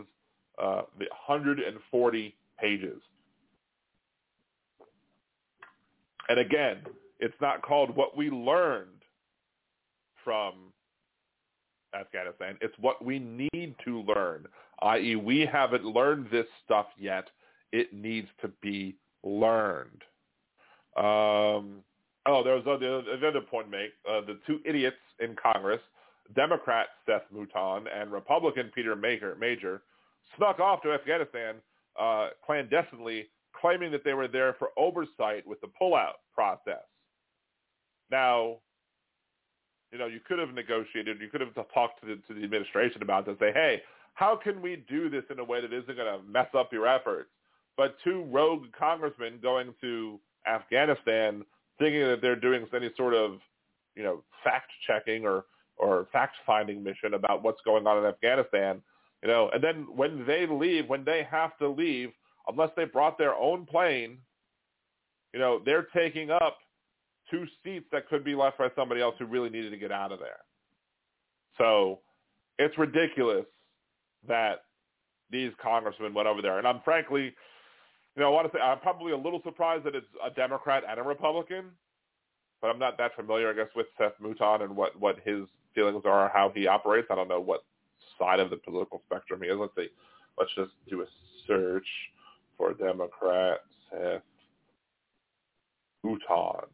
uh, 140 pages. And again, it's not called what we learned from Afghanistan. It's what we need to learn, i.e. we haven't learned this stuff yet. It needs to be learned. Um, oh, there was another point to make. Uh, the two idiots in Congress, Democrat Seth Moulton and Republican Peter Meijer, Meijer snuck off to Afghanistan uh, clandestinely, claiming that they were there for oversight with the pullout process. Now, you know, you could have negotiated, you could have talked to the, to the administration about this, say, hey, how can we do this in a way that isn't going to mess up your efforts? But two rogue congressmen going to Afghanistan thinking that they're doing any sort of, you know, fact checking or, or fact finding mission about what's going on in Afghanistan, you know, and then when they leave, when they have to leave, unless they brought their own plane, you know, they're taking up two seats that could be left by somebody else who really needed to get out of there. So it's ridiculous that these congressmen went over there. And I'm frankly, you know, I want to say I'm probably a little surprised that it's a Democrat and a Republican, but I'm not that familiar, I guess, with Seth Moulton and what, what his feelings are, how he operates. I don't know what side of the political spectrum he is. Let's see. Let's just do a search for Democrat Seth Moulton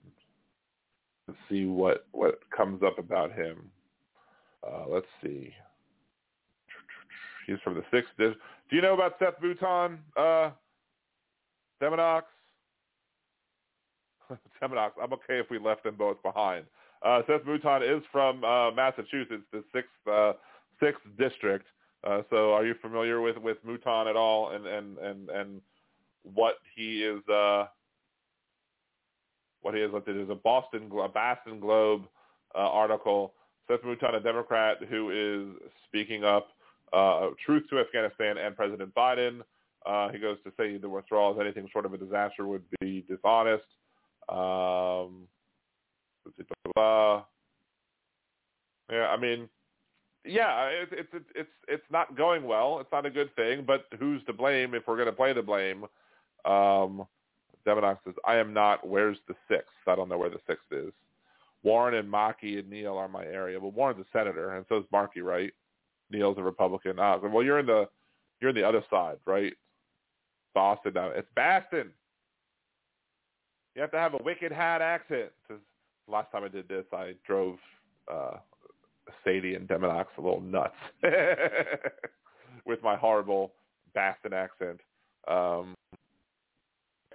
and see what what comes up about him. Uh, let's see. He's from the sixth. district. Do you know about Seth Moulton, uh. Deminox, I'm okay if we left them both behind. Uh, Seth Moulton is from uh, Massachusetts, the sixth uh, sixth district. Uh, so, are you familiar with with Moulton at all, and and and and what he is? Uh, what he is? There's a Boston a Boston Globe uh, article. Seth Moulton, a Democrat who is speaking up uh, truth to Afghanistan and President Biden. Uh, he goes to say the withdrawal is anything short of a disaster would be dishonest. Um, yeah, I mean, yeah, it's it's it's it's not going well. It's not a good thing. But who's to blame if we're going to play the blame? Um, Deminox says, "I am not. Where's the sixth? I don't know where the sixth is." Warren and Markey and Neal are my area. Well, Warren's a senator, and so is Markey, right? Neal's a Republican. Ah, well, you're in the you're in the other side, right? Boston now. It's Boston. You have to have a wicked hat accent. Last time I did this, I drove uh, Sadie and Deminox a little nuts with my horrible Boston accent. Um,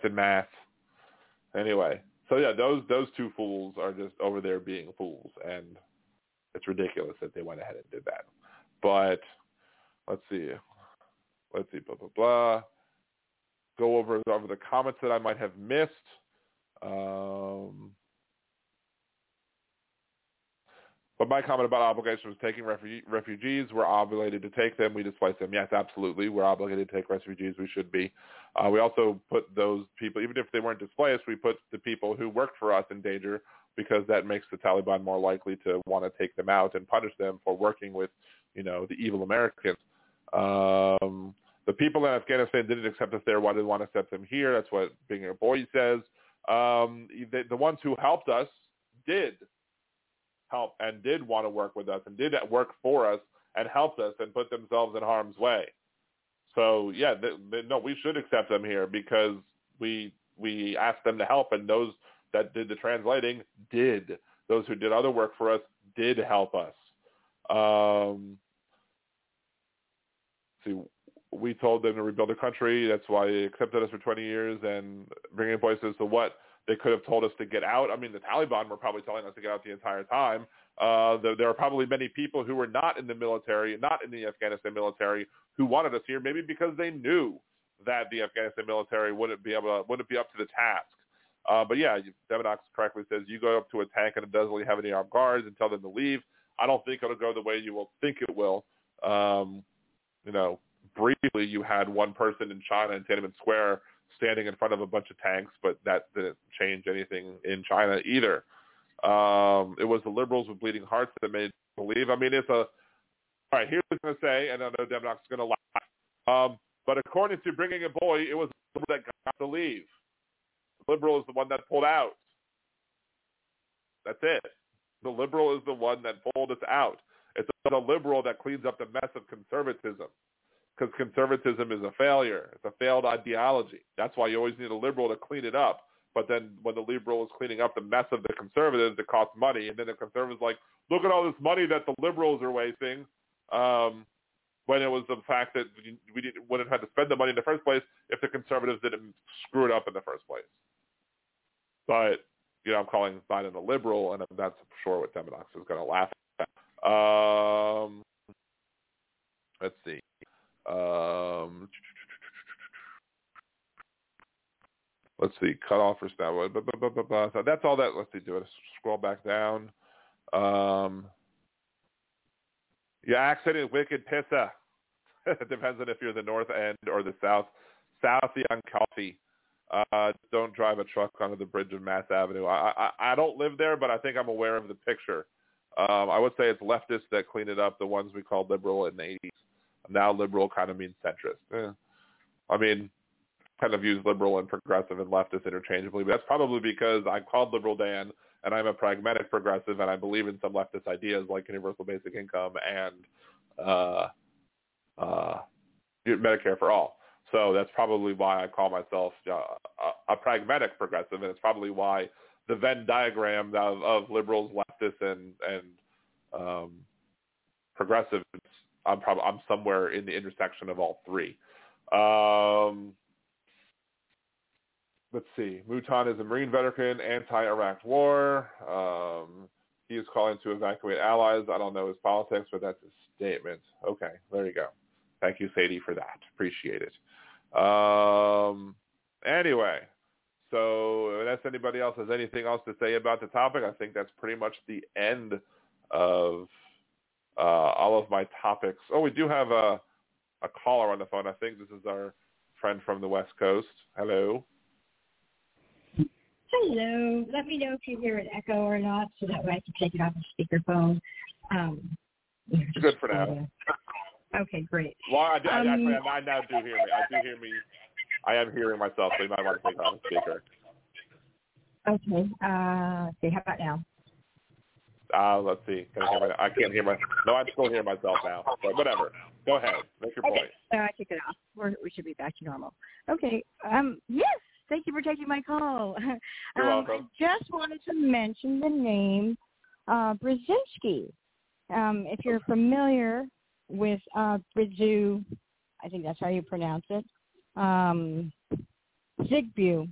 in math. Anyway, so yeah, those those two fools are just over there being fools, and it's ridiculous that they went ahead and did that. But let's see, let's see, blah blah blah. Go over over the comments that I might have missed. Um, but my comment about obligation was taking refu- refugees. We're obligated to take them. We displace them. Yes, absolutely. We're obligated to take refugees. We should be. Uh, we also put those people, even if they weren't displaced, we put the people who worked for us in danger because that makes the Taliban more likely to want to take them out and punish them for working with, you know, the evil Americans. Um, the people in Afghanistan didn't accept us there. Why did they want to accept them here? That's what Binger Boy says. Um, the, the ones who helped us did help and did want to work with us and did work for us and helped us and put themselves in harm's way. So yeah, no, we should accept them here because we we asked them to help, and those that did the translating did. Those who did other work for us did help us. Um, we told them to rebuild the country. That's why they accepted us for 20 years and bringing voices to what they could have told us to get out. I mean, the Taliban were probably telling us to get out the entire time. Uh, there, there are probably many people who were not in the military, not in the Afghanistan military, who wanted us here, maybe because they knew that the Afghanistan military wouldn't be able to, wouldn't be up to the task. Uh, but yeah, Deminox correctly says you go up to a tank and it doesn't really have any armed guards and tell them to leave. I don't think it'll go the way you will think it will. Um, you know, briefly you had one person in China in Tiananmen Square standing in front of a bunch of tanks, but that didn't change anything in China either. Um, it was the liberals with bleeding hearts that made believe. I mean, it's a all right. Here's what I'm going to say, and I know Deminox is going to laugh. Um, but according to Bringing a Boy, it was the liberal that got to leave. The liberal is the one that pulled out. That's it. The liberal is the one that pulled us out. It's the liberal that cleans up the mess of conservatism because conservatism is a failure. It's a failed ideology. That's why you always need a liberal to clean it up. But then when the liberal is cleaning up the mess of the conservatives, it costs money. And then the conservatives like, look at all this money that the liberals are wasting. Um, when it was the fact that we didn't, wouldn't have had to spend the money in the first place if the conservatives didn't screw it up in the first place. But, you know, I'm calling Biden a liberal, and that's for sure what Deminox is going to laugh. Um, let's see. Um, let's see, cut off for snap. So that's all that. Let's see, do it. Scroll back down. Um, your accent is wicked pissa. it depends on if you're the north end or the south. Southie on coffee. Uh, don't drive a truck onto the bridge of Mass Avenue. I, I I don't live there, but I think I'm aware of the picture. Um, I would say it's leftists that clean it up, the ones we called liberal in the 80s. Now liberal kind of means centrist. Eh. I mean, kind of use liberal and progressive and leftist interchangeably, but that's probably because I'm called liberal Dan and I'm a pragmatic progressive and I believe in some leftist ideas like universal basic income and uh, uh, Medicare for all. So that's probably why I call myself uh, a, a pragmatic progressive, and it's probably why the Venn diagram of, of liberals, leftists, and and um, progressives I'm probably I'm somewhere in the intersection of all three. Um, let's see. Moulton is a Marine veteran, anti-Iraq war. Um, he is calling to evacuate allies. I don't know his politics, but that's his statement. Okay, there you go. Thank you, Sadie, for that. Appreciate it. Um, anyway, so unless anybody else has anything else to say about the topic, I think that's pretty much the end of uh, all of my topics. Oh, we do have a a caller on the phone. I think this is our friend from the West Coast. Hello. Hello. Let me know if you hear an echo or not, so that way I can take it off the speakerphone. Um, Good for now. Okay, great. Well, I, Um, actually, I, I now do hear me. I do hear me. I am hearing myself, so you might want to take off the speaker. Okay. Uh, see. How about now? Uh, let's see. Can I, hear my, I can't hear my. No, I'm still hearing myself now. But whatever. Go ahead. Make your Okay. point. So I took it off. We're, we should be back to normal. Okay. Um, yes. Thank you for taking my call. You're um, welcome. I just wanted to mention the name uh, Brzezinski. Um, if you're familiar with uh, I think that's how you pronounce it. Um, Zigbu,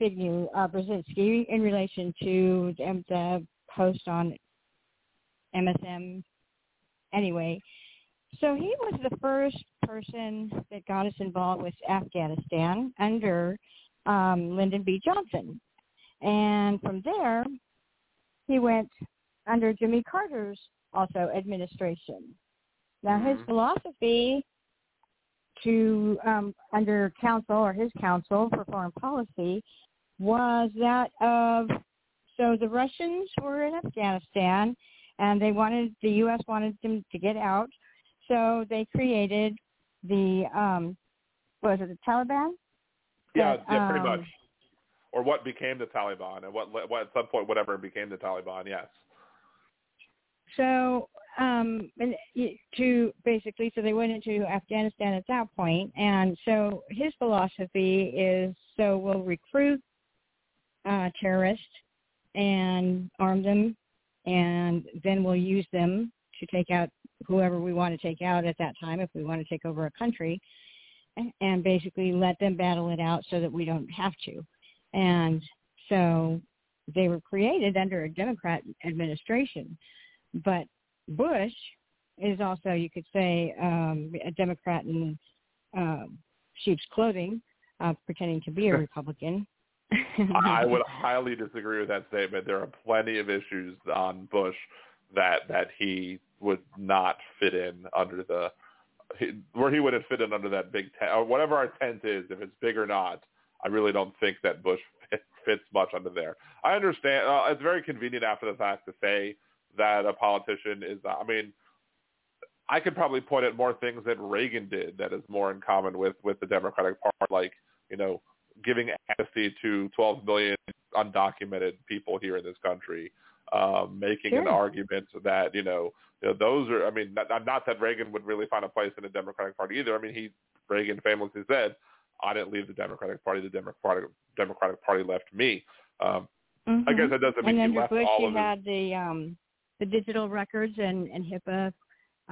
Zigbu uh, Brzezinski, in relation to the, the post on MSM. Anyway, so he was the first person that got us involved with Afghanistan under um, Lyndon B. Johnson. And from there, he went under Jimmy Carter's also administration. Now his philosophy to um, under council or his council for foreign policy was that of so the Russians were in Afghanistan and they wanted the U.S. wanted them to get out, so they created the um, was it the Taliban? Yeah, That, yeah, pretty um, much. Or what became the Taliban, and what, what at some point, whatever became the Taliban. Yes. So um, and to basically, so they went into Afghanistan at that point, and so his philosophy is so we'll recruit uh, terrorists and arm them, and then we'll use them to take out whoever we want to take out at that time if we want to take over a country, and basically let them battle it out so that we don't have to. And so they were created under a Democrat administration but Bush is also, you could say, um, a Democrat in um, sheep's clothing, uh, pretending to be a Republican. I would highly disagree with that statement. There are plenty of issues on Bush that that he would not fit in under the he, where he wouldn't fit in under that big tent or whatever our tent is, if it's big or not. I really don't think that Bush fits much under there. I understand. Uh, it's very convenient after the fact to say that a politician is. I mean, I could probably point at more things that Reagan did that is more in common with with the Democratic Party, like you know giving amnesty to 12 million undocumented people here in this country, um, making an argument that you know, you know those are. I mean, not, not that Reagan would really find a place in the Democratic Party either. I mean, he Reagan famously said, "I didn't leave the Democratic Party. The Democratic Democratic Party left me." Um, I guess that doesn't mean and he under left Bush, all of his had the um, the digital records and, and HIPAA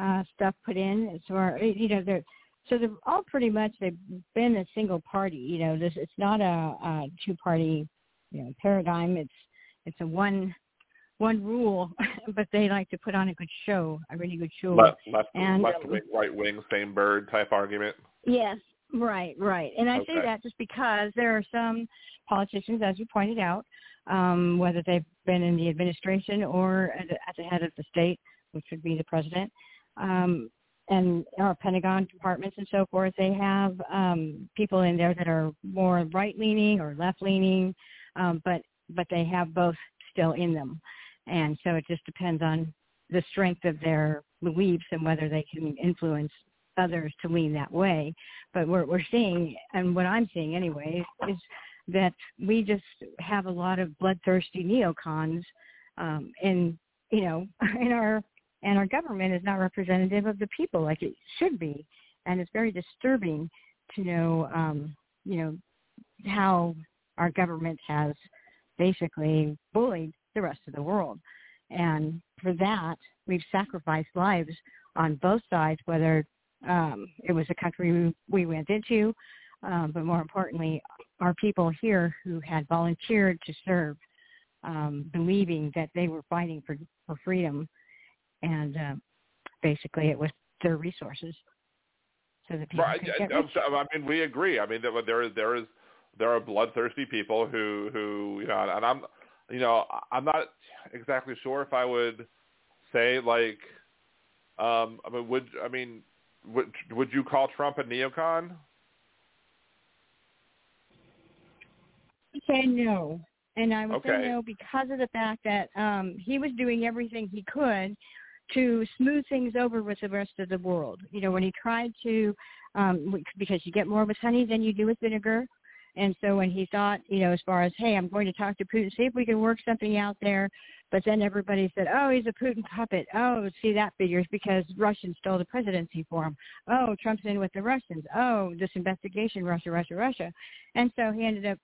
uh, stuff put in. So, our- you know, they're so they're all pretty much they've been a single party. You know, this it's not a, a two party you know paradigm. It's it's a one one rule, but they like to put on a good show, a really good show. left left, and left wing, right wing, same bird type argument. Yes, right, right. And I say that just because there are some politicians, as you pointed out, um, whether they've been in the administration or at at the head of the state, which would be the president, um, and our Pentagon departments and so forth, they have um, people in there that are more right-leaning or left-leaning, um, but but they have both still in them, and so it just depends on the strength of their beliefs and whether they can influence others to lean that way. But what we're seeing, and what I'm seeing anyway, is that we just have a lot of bloodthirsty neocons um, in you know in our and our government is not representative of the people like it should be, and it's very disturbing to know um, you know how our government has basically bullied the rest of the world. And for that, we've sacrificed lives on both sides, whether um, it was a country we, we went into um, but more importantly, our people here who had volunteered to serve, um, believing that they were fighting for for freedom, and uh, basically it was their resources. So that people right. I. I mean, we agree. I mean, there there is there is there are bloodthirsty people who who you know, and I'm you know I'm not exactly sure if I would say like um I mean would I mean would would you call Trump a neocon? Say no. And I would Okay. say no because of the fact that um, he was doing everything he could to smooth things over with the rest of the world. You know, when he tried to, um, because you get more with honey than you do with vinegar. And so when he thought, you know, as far as, hey, I'm going to talk to Putin, see if we can work something out there. But then everybody said, oh, he's a Putin puppet. Oh, see, that figures because Russians stole the presidency for him. Oh, Trump's in with the Russians. Oh, this investigation, Russia, Russia, Russia. And so he ended up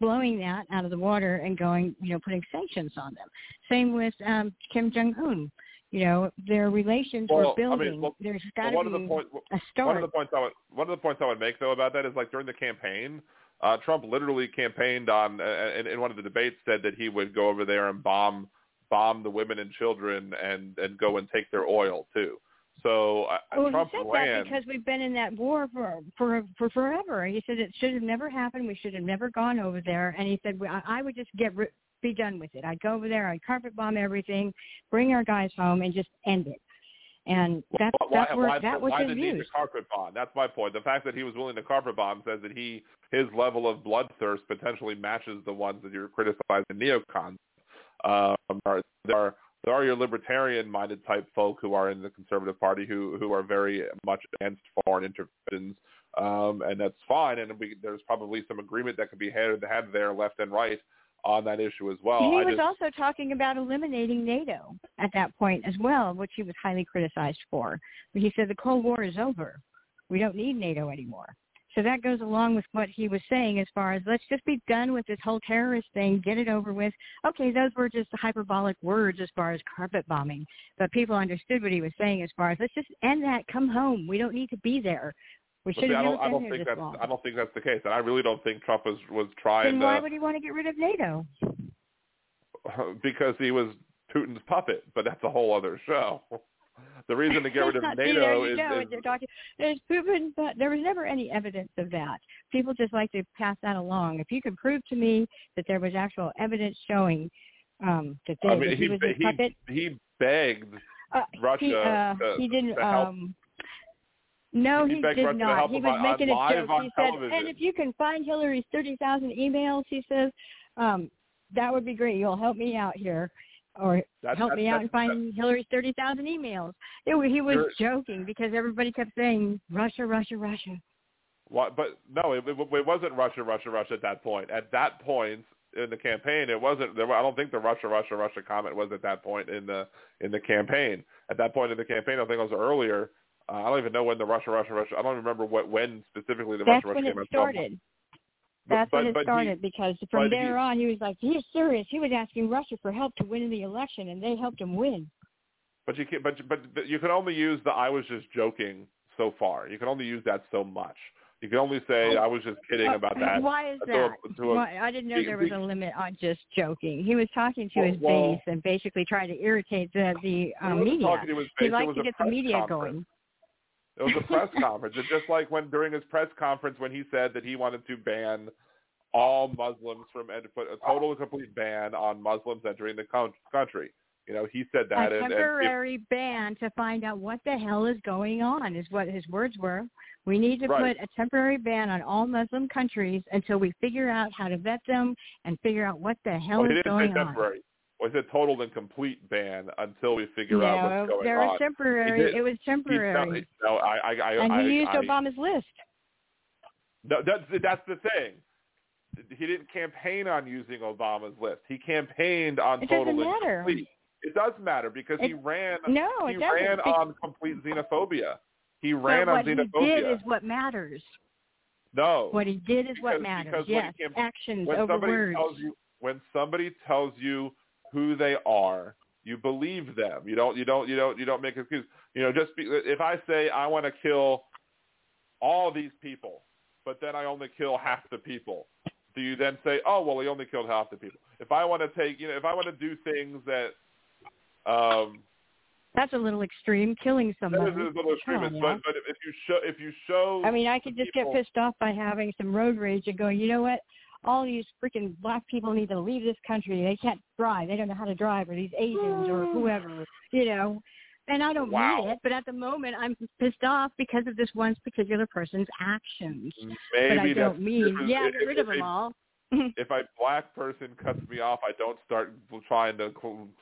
blowing that out of the water and going, you know, putting sanctions on them. Same with um, Kim Jong Un. You know, their relations Well, were I mean, building. well, There's well, got one to of the be point, a start. one of the points I would one of the points I would make though about that is like during the campaign, uh, Trump literally campaigned on uh, in, in one of the debates said that he would go over there and bomb bomb the women and children and and go and take their oil too. So uh, Well, Trump he said ran. that because we've been in that war for for for forever. He said it should have never happened. We should have never gone over there. And he said I, I would just get ri- be done with it. I'd go over there. I'd carpet bomb everything, bring our guys home, and just end it. And that's Why- that's where why, that was why his the need views. to carpet bomb? That's my point. The fact that he was willing to carpet bomb says that he his level of bloodthirst potentially matches the ones that you're criticizing neocons. Um, are, are there are your libertarian-minded type folk who are in the conservative party who who are very much against foreign interventions, um, and that's fine. And we, there's probably some agreement that could be had had there, left and right, on that issue as well. he I was just, also talking about eliminating NATO at that point as well, which he was highly criticized for. But he said the Cold War is over. We don't need NATO anymore. So that goes along with what he was saying as far as let's just be done with this whole terrorist thing, get it over with. Okay, those were just hyperbolic words as far as carpet bombing, but people understood what he was saying as far as let's just end that, come home. We don't need to be there. We should I have never don't, I don't think that's long. I don't think that's the case, and I really don't think Trump was was trying Then to. why would he want to get rid of NATO? because he was Putin's puppet, but that's a whole other show. The reason to get rid of NATO is, is talking. There's proven, but there was never any evidence of that. People just like to pass that along. If you can prove to me that there was actual evidence showing um, that, they, I mean, that he, he was a he, puppet, he begged uh, Russia he, uh, to, he didn't. Um, no, He he, did Russia not. He was on- making on a joke. He said, television. "And if you can find Hillary's thirty thousand emails, he says, um, that would be great. You'll help me out here." Or help me out and find Hillary's thirty thousand emails. It, he was joking because everybody kept saying Russia, Russia, Russia. What, but no, it, it, it wasn't Russia, Russia, Russia at that point. At that point in the campaign, it wasn't. There, I don't think the Russia, Russia, Russia comment was at that point in the in the campaign. At that point in the campaign, I think it was earlier. Uh, I don't even know when the Russia, Russia, Russia. I don't remember what when specifically the That's Russia, Russia came started. That's when but- it but he- started because from there he- on he was like, he's serious. He was asking Russia for help to win the election, and they helped him win. But you can, but but you can only use the "I was just joking" so far. You can only use that so much. You can only say "I was just kidding about that." Uh, Why is to a- that? to a- Why, I didn't know there was a limit on just joking. He was talking to Well- his well- base and basically trying to irritate the the uh, media. his he liked to get the media conference. going. It was a press conference. It's just like when during his press conference when he said that he wanted to ban all Muslims from and put a total and complete ban on Muslims entering the coun- country. You know, he said that. a and, and temporary ban to find out what the hell is going on is what his words were. We need to Right. put a temporary ban on all Muslim countries until we figure out how to vet them and figure out what the hell well, is going on. temporary. He said total and complete ban until we figure no, out what's going there on. was temporary. He It was temporary, no, I, I, I, and I, he used I, Obama's list. No, that's that's the thing. He didn't campaign on using Obama's list. He campaigned on It total doesn't and matter. complete. It does matter because he ran. no, he it doesn't. ran Be- on complete xenophobia. He ran but on what he xenophobia. did is what matters. no, What he did is what matters. because Yes, he actions when over words. tells you when somebody tells you who they are, you believe them. You don't. You don't. You don't. You don't make excuses. You know, just be, if I say I want to kill all these people, but then I only kill half the people. Do you then say, oh well, he only killed half the people? If I want to take, you know, if I want to do things that, um, That's a little extreme, killing that somebody. is a little on, extremist, now. but but if you show if you show, I mean, I could just people- get pissed off by having some road rage and going, you know what? All these freaking black people need to leave this country. They can't drive. They don't know how to drive, or these Asians, or hmm. whoever, you know. And I don't Wow. mean it, but at the moment I'm pissed off because of this one particular person's actions. maybe but I don't mean, yeah, get rid of them all. if a black person cuts me off, I don't start trying to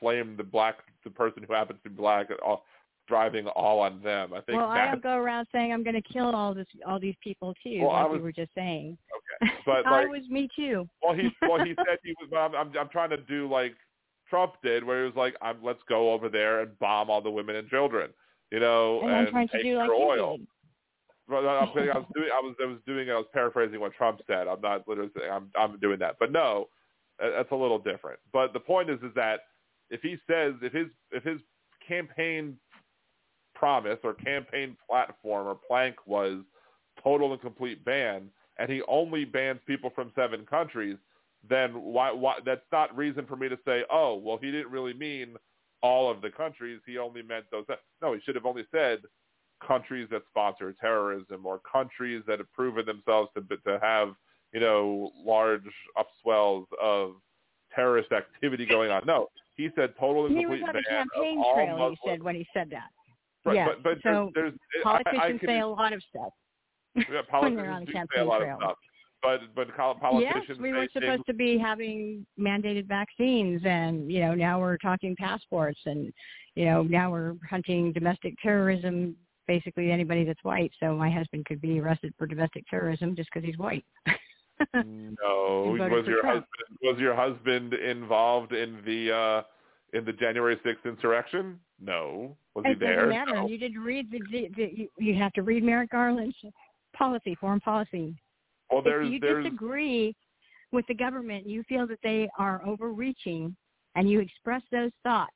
blame the black the person who happens to be black at all, driving all on them. I think well, I don't go around saying I'm going to kill all this, all these people too, Well, I like was- you were just saying. Okay, but like, I was me too. well, he well he said he was. But I'm, I'm trying to do like Trump did, where he was like, I'm let's go over there and bomb all the women and children, you know, and I'm trying to take do like oil. did. Well, no, I'm saying I was doing. I was. I was doing. I was paraphrasing what Trump said. I'm not literally saying I'm. I'm doing that. But no, uh, that's a little different. But the point is, is that if he says, if his, if his campaign promise or campaign platform or plank was total and complete ban, and he only bans people from seven countries, then why? Why? That's not reason for me to say, oh, well, he didn't really mean all of the countries. He only meant those. No, he should have only said countries that sponsor terrorism or countries that have proven themselves to to have you know large upswells of terrorist activity going on. No, he said total and complete ban campaign of all trail. Muslims. He said when he said that. Right, yeah. but, but so there's, there's politicians I, I can, say a lot of stuff. yeah, politicians they're on a say a lot trail. of stuff. But but politicians Yes, we were supposed to be having mandated vaccines, and you know now we're talking passports, and you know now we're hunting domestic terrorism. Basically, anybody that's white. So my husband could be arrested for domestic terrorism just because he's white. No, was your Trump. husband was your husband involved in the uh in the January sixth insurrection? No. Was he it there? doesn't matter. No. You didn't read the, the, the you, you have to read Merrick Garland's policy, foreign policy. Well, there's if you there's disagree with the government, you feel that they are overreaching, and you express those thoughts,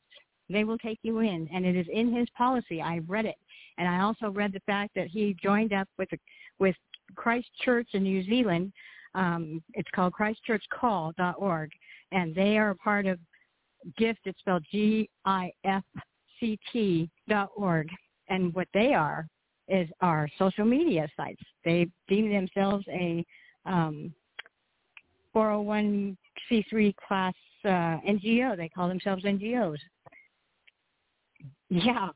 they will take you in, and it is in his policy. I've read it, and I also read the fact that he joined up with with Christ Church in New Zealand. Um, it's called ChristchurchCall.org, and they are a part of GIFT. It's spelled G-I-F-C-T dot org, and what they are is our social media sites. They deem themselves a um, 401c3 class uh, NGO. They call themselves NGOs. Yeah,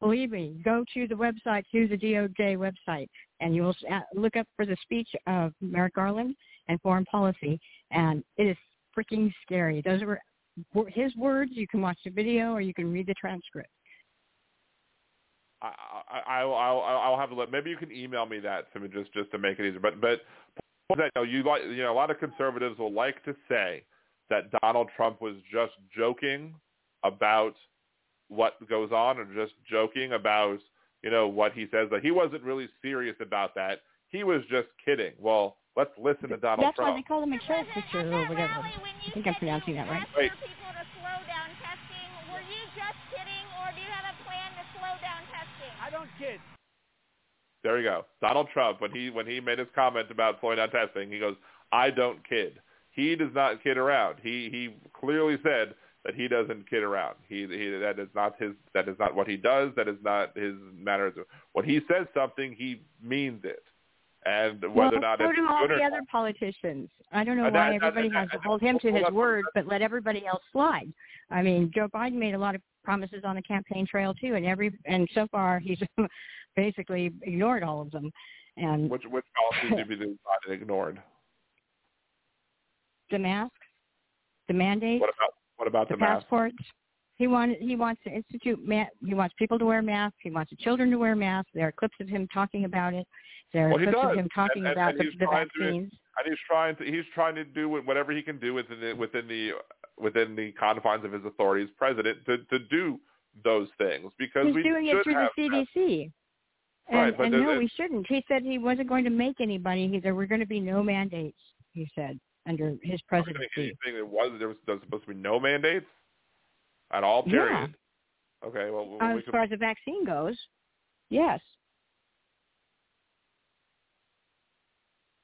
believe me, go to the website, to the DOJ website, and you will uh, look up for the speech of Merrick Garland and foreign policy, and it is freaking scary. Those were his words. You can watch the video or you can read the transcript. I, I, I'll, I'll, I'll have to let. Maybe you can email me that to me just, just to make it easier. But, but you know, you like, you know, a lot of conservatives will like to say that Donald Trump was just joking about what goes on, or just joking about, you know, what he says. That he wasn't really serious about that. He was just kidding. Well, let's listen to Donald That's why Trump. they call him a caricature or whatever. I think I'm pronouncing that right. Wait, people to slow down testing. Were you just kidding, or do you have a plan to slow down testing? I don't kid. There you go. Donald Trump, when he when he made his comment about slowing down testing, he goes, "I don't kid." He does not kid around. He he clearly said that he doesn't kid around. He, he that is not his. That is not what he does. That is not his manner. When he says something, he means it. And whether or well, not so do all the or other politicians. I don't know Uh, why that- everybody that- has to hold him to his word, but let everybody else slide. I mean, Joe Biden made a lot of promises on the campaign trail too, and every and so far he's basically ignored all of them. And which which policies do be not ignored? the masks, the mandates, What about what about the, the, passports. He wanted he wants to institute ma- he wants people to wear masks. He wants the children to wear masks. There are clips of him talking about it. There Well, clips does. him talking And- and- about and the, he's the trying To, and he's trying to he's trying to do whatever he can do within the within the within the confines of his authority as president to to do those things because He's we doing it through the CDC. And, Right, but and no, we shouldn't. He said he wasn't going to make anybody. He, there were going to be no mandates. He said under his presidency. anything that was there was, there was supposed to be no mandates at all. Yeah. Okay. Well, we As could, far as the vaccine goes, yes.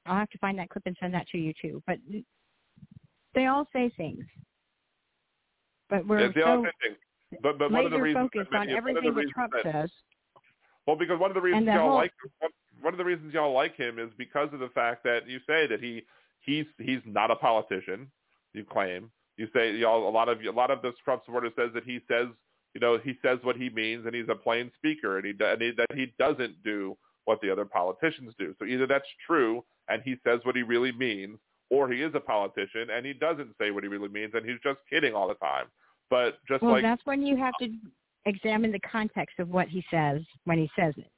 I'll have to find that clip and send that to you too. But they all say things. But we're they so all say things. But but one of the reasons focused on many- one of the everything that Trump that- says. Well, because one of the reasons y'all whole- like one, one of the reasons y'all like him is because of the fact that you say that he he's he's not a politician. You claim you say y'all a lot of a lot of this Trump supporters says that he says you know he says what he means and he's a plain speaker and he, and he that he doesn't do what the other politicians do. So either that's true and he says what he really means, or he is a politician and he doesn't say what he really means and he's just kidding all the time. But just Well, like that's when you have to examine the context of what he says when he says it.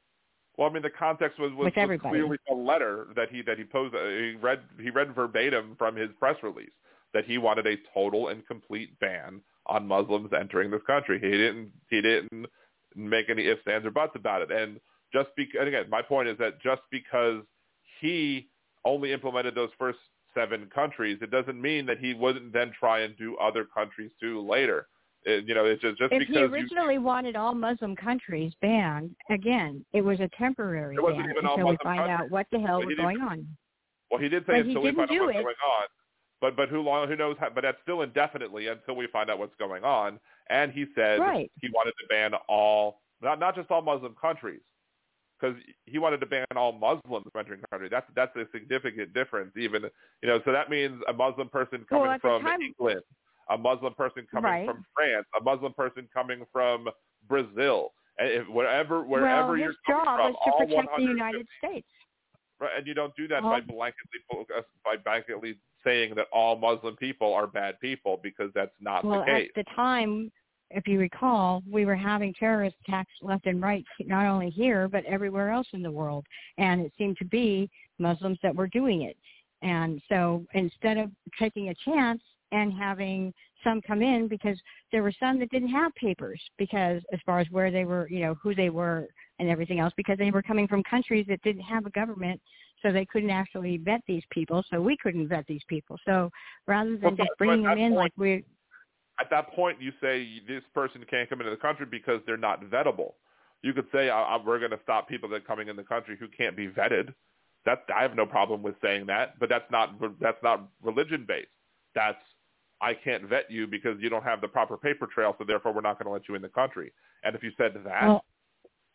Well, I mean, the context was was, was clearly a letter that he that he posed. Uh, he read he read verbatim from his press release that he wanted a total and complete ban on Muslims entering this country. He didn't he didn't make any ifs, ands, or buts about it. And just because, and again, my point is that just because he only implemented those first seven countries, it doesn't mean that he wouldn't then try and do other countries too later. It, you know, it's just just if because he you originally wanted all Muslim countries banned, again, it was a temporary It wasn't ban even all until we Muslim find out what the hell But was going on. Well, he did say But he until we didn't find out do what's it. going on. But but who long who knows? How, but that's still indefinitely until we find out what's going on. And he said Right. he wanted to ban all not not just all Muslim countries because he wanted to ban all Muslims from entering the country. That's that's a significant difference. Even you know, so that means a Muslim person coming the from time- England, a Muslim person coming Right. from France, a Muslim person coming from Brazil, and if, wherever wherever well, you're coming job from, is to protect the United States. Right, and you don't do that Well- by blanketly uh, by blanketly saying that all Muslim people are bad people because that's not well, the case. at the time, if you recall, we were having terrorist attacks left and right, not only here but everywhere else in the world, and it seemed to be Muslims that were doing it. And so instead of taking a chance and having some come in, because there were some that didn't have papers, because as far as where they were, you know, who they were and everything else, because they were coming from countries that didn't have a government, so they couldn't actually vet these people, so we couldn't vet these people. So rather than Well, just bringing them in point- like we At that point, you say this person can't come into the country because they're not vettable. You could say I, we're going to stop people that are coming in the country who can't be vetted. That I have no problem with saying that, but that's not that's not religion based. That's I can't vet you because you don't have the proper paper trail, so therefore we're not going to let you in the country. And if you said that, Well-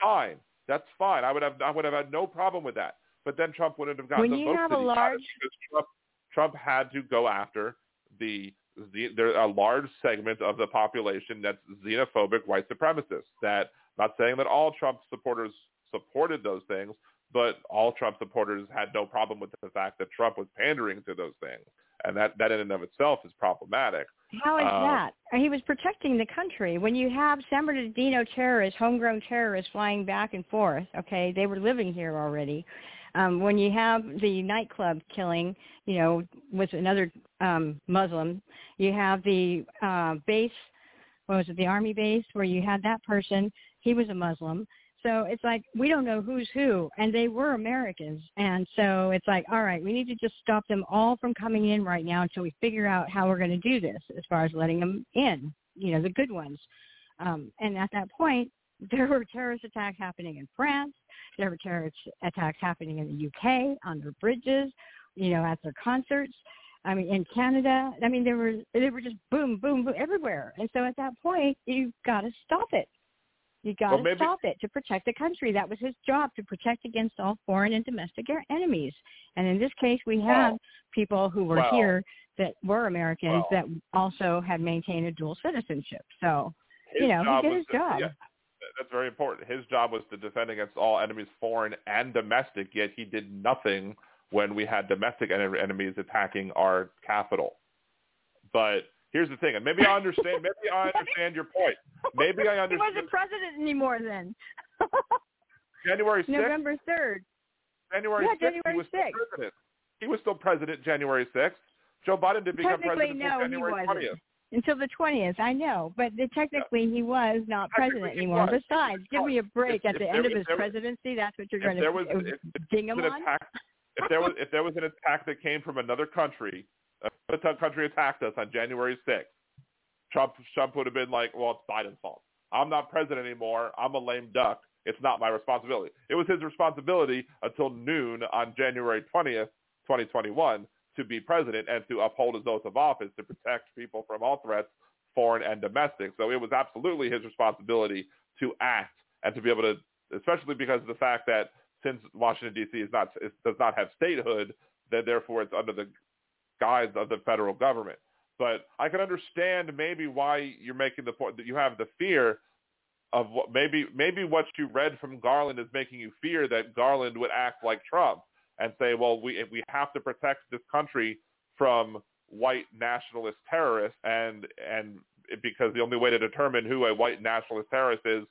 fine, that's fine. I would have I would have had no problem with that. But then Trump wouldn't have gotten When the you votes have a large- because Trump Trump had to go after the the there a large segment of the population that's xenophobic white supremacists. That not saying that all Trump supporters supported those things, but all Trump supporters had no problem with the fact that Trump was pandering to those things, and that that in and of itself is problematic. How is Um, that? He was protecting the country. When you have San Bernardino terrorists, homegrown terrorists flying back and forth, okay, they were living here already. Um, when you have the nightclub killing, you know, with another um, Muslim, you have the uh, base, what was it, the army base, where you had that person, he was a Muslim. So it's like we don't know who's who, and they were Americans, and so it's like, all right, we need to just stop them all from coming in right now until we figure out how we're going to do this, as far as letting them in, you know, the good ones. Um, and at that point, there were terrorist attacks happening in France. There were terrorist attacks happening in the UK on their bridges, you know, at their concerts. I mean, in Canada. I mean, there were they were just boom, boom, boom everywhere. And so at that point, you've got to stop it. You got Well, to maybe- stop it to protect the country. That was his job to protect against all foreign and domestic enemies. And in this case, we have people who were here that were Americans that also had maintained a dual citizenship. So, His you know, he did his to- job. yeah, that's very important. His job was to defend against all enemies, foreign and domestic. Yet he did nothing when we had domestic en- enemies attacking our capital. But here's the thing, and maybe I understand. maybe I understand your point. Maybe I understand. He wasn't president anymore then. January 6th, November 3rd. January Yeah, 6th, he January was still 6th. president. He was still president January 6th. Joe Biden did become president no, until January wasn't. 20th. Until the 20th, I know. But the, technically, he was not president anymore. was. Besides, give me a break. If- At the end of his presidency, that's what you're going was to if, if ding there him was on? an attack, if there was if there was an attack that came from another country, another country attacked us on January 6th, Trump Trump would have been like, well, it's Biden's fault. I'm not president anymore. I'm a lame duck. It's not my responsibility. It was his responsibility until noon on January 20th 2021 to be president and to uphold his oath of office to protect people from all threats, foreign and domestic. So it was absolutely his responsibility to act and to be able to, especially because of the fact that since Washington D.C. is not is, does not have statehood, then therefore it's under the guise of the federal government. But I can understand maybe why you're making the point that you have the fear of what maybe maybe what you read from Garland is making you fear that Garland would act like Trump and say, well, we we have to protect this country from white nationalist terrorists, and and because the only way to determine who a white nationalist terrorist is,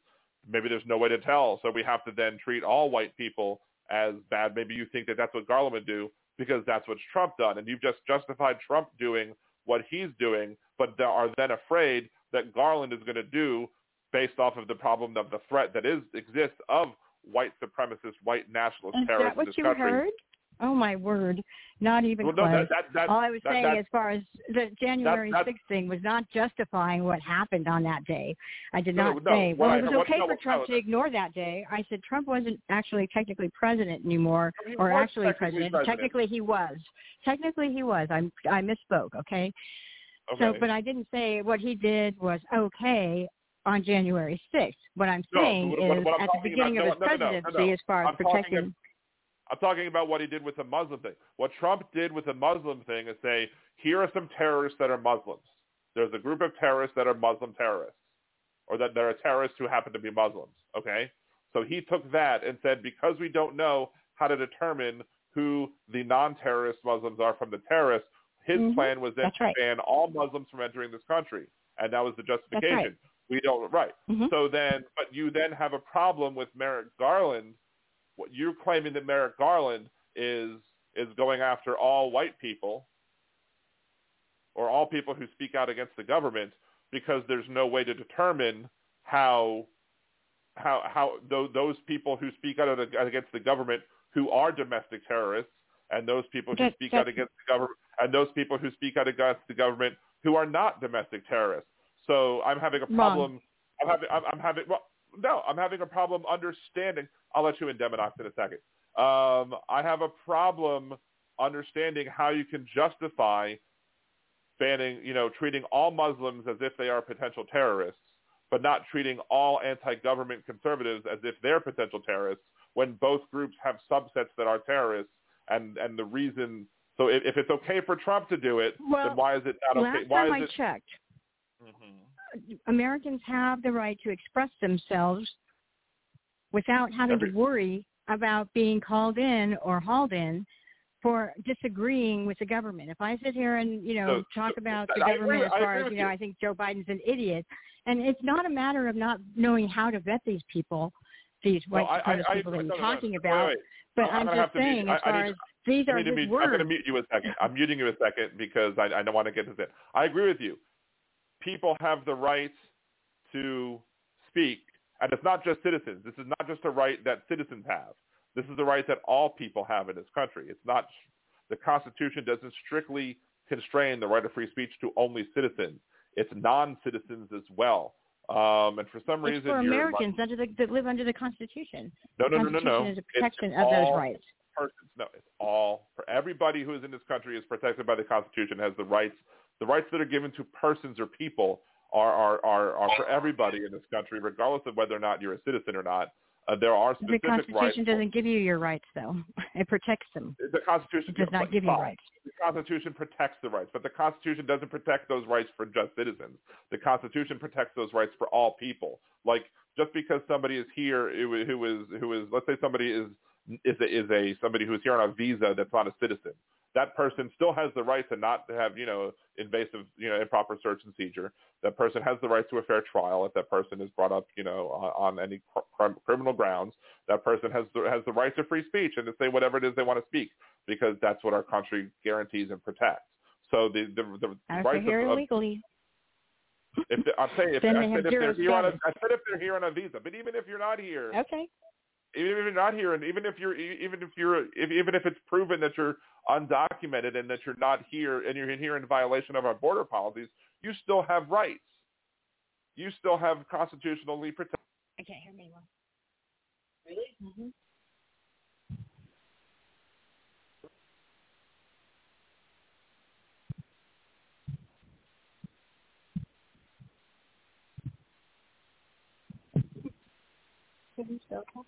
maybe there's no way to tell. So we have to then treat all white people as bad. Maybe you think that that's what Garland would do because that's what Trump done, and you've just justified Trump doing what he's doing, but are then afraid that Garland is going to do based off of the problem of the threat that is exists of white supremacist, white nationalist Is terrorists that what in this you country. heard? Oh my word! Not even Well, no, close. that- that- that- All I was that- saying, that- as far as the January that- 6th thing, was not justifying what happened on that day. I did No, not no, say, well, what it was what- okay for Trump to ignore that day. I said Trump wasn't actually technically president anymore, or actually president. president. Technically, he was. Technically, he was. I'm I misspoke. Okay. So, Okay. but I didn't say what he did was okay on January 6th. What I'm No, saying what- is what- what I'm at the beginning about- of his no, no, no, no, no, presidency, as far as I'm talking protecting. ab- I'm talking about what he did with the Muslim thing. What Trump did with the Muslim thing is say, here are some terrorists that are Muslims. There's a group of terrorists that are Muslim terrorists, or that there are terrorists who happen to be Muslims. Okay, so he took that and said, because we don't know how to determine who the non-terrorist Muslims are from the terrorists, his Mhm. plan was then That's to right. ban all Muslims from entering this country, and that was the justification. We don't right. Mhm. So then, but you then have a problem with Merrick Garland. What you're claiming that Merrick Garland is is going after all white people or all people who speak out against the government because there's no way to determine how how how those, those people who speak out against the government who are domestic terrorists and those people who speak out against the government and those people who speak out against the government who are not domestic terrorists. So I'm having a Wrong. problem. I'm having I'm, I'm having well no I'm having a problem understanding. I'll let you in Deminox in a second. Um, I have a problem understanding how you can justify banning, you know, treating all Muslims as if they are potential terrorists, but not treating all anti-government conservatives as if they're potential terrorists when both groups have subsets that are terrorists and, and the reason, so if, if it's okay for Trump to do it, Well, then why is it not okay? Last Why time is I it? checked, Mhm. Americans have the right to express themselves without having Every- to worry about being called in or hauled in for disagreeing with the government. If I sit here and, you know, So- talk about the agree government with- as far as, you know, you. I think Joe Biden's an idiot. And it's not a matter of not knowing how to vet these people, these No, white I- I- supremacist I- people that no, you're no, no. talking about. wait. But I'm I'm, just mute- saying, as far as these are his mute, I'm going to mute you a second. I'm muting you a second because I, I don't want to get this in. I agree with you. People have the right to speak, and it's not just citizens. This is not just a right that citizens have. This is the right that all people have in this country. It's not the Constitution doesn't strictly constrain the right of free speech to only citizens. It's non-citizens as well. Um, and for some It's reason, for Americans under the, that live under the Constitution. no, the no, no, no, no. Constitution is a It's protection of those rights. Persons. No, it's all for everybody who is in this country is protected by the Constitution. Has the rights. The rights that are given to persons or people are are are, are for everybody in this country, regardless of whether or not you're a citizen or not. Uh, there are specific rights. The Constitution doesn't give you your rights, though. It protects them. The Constitution It does not give you rights. The Constitution protects the rights, but the Constitution doesn't protect those rights for just citizens. The Constitution protects those rights for all people. Like just because somebody is here who is who is, who is let's say somebody is is a, is a somebody who is here on a visa that's not a citizen. That person still has the right to not have you know invasive you know improper search and seizure. That person has the right to a fair trial if that person is brought up you know on, on any cr- cr- criminal grounds. That person has the, has the right to free speech and to say whatever it is they want to speak because that's what our country guarantees and protects. So the the, the As rights here of, of illegally. if they, I'm saying if, I said if, they're here on a. I said if they're here on a visa, but even if you're not here, Okay even if you're not here, and even if you're, even if you're, if, even if it's proven that you're undocumented and that you're not here, and you're here in violation of our border policies, you still have rights. You still have constitutionally protected. I can't hear anyone. Really? Mm-hmm. Can you still talk?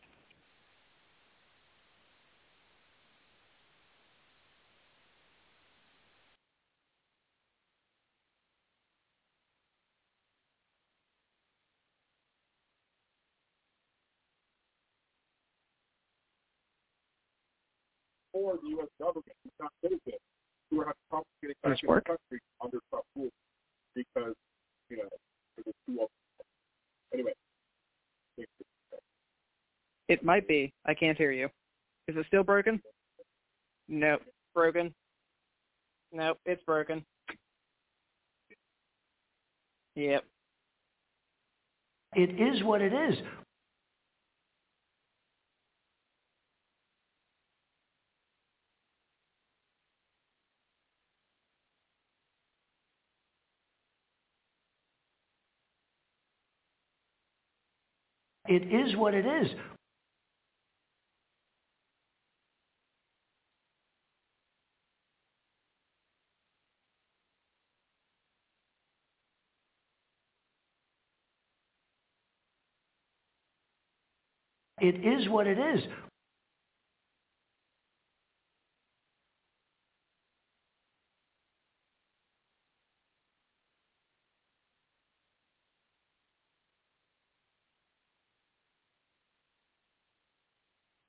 For the U.S. government who's not citizens who are having getting back Does in work? the country under Trump rules because, you know, it was too old. Anyway. It might be. I can't hear you. Is it still broken? Nope. Broken. Nope, it's broken. Yep. It is what it is. It is what it is. It is what it is.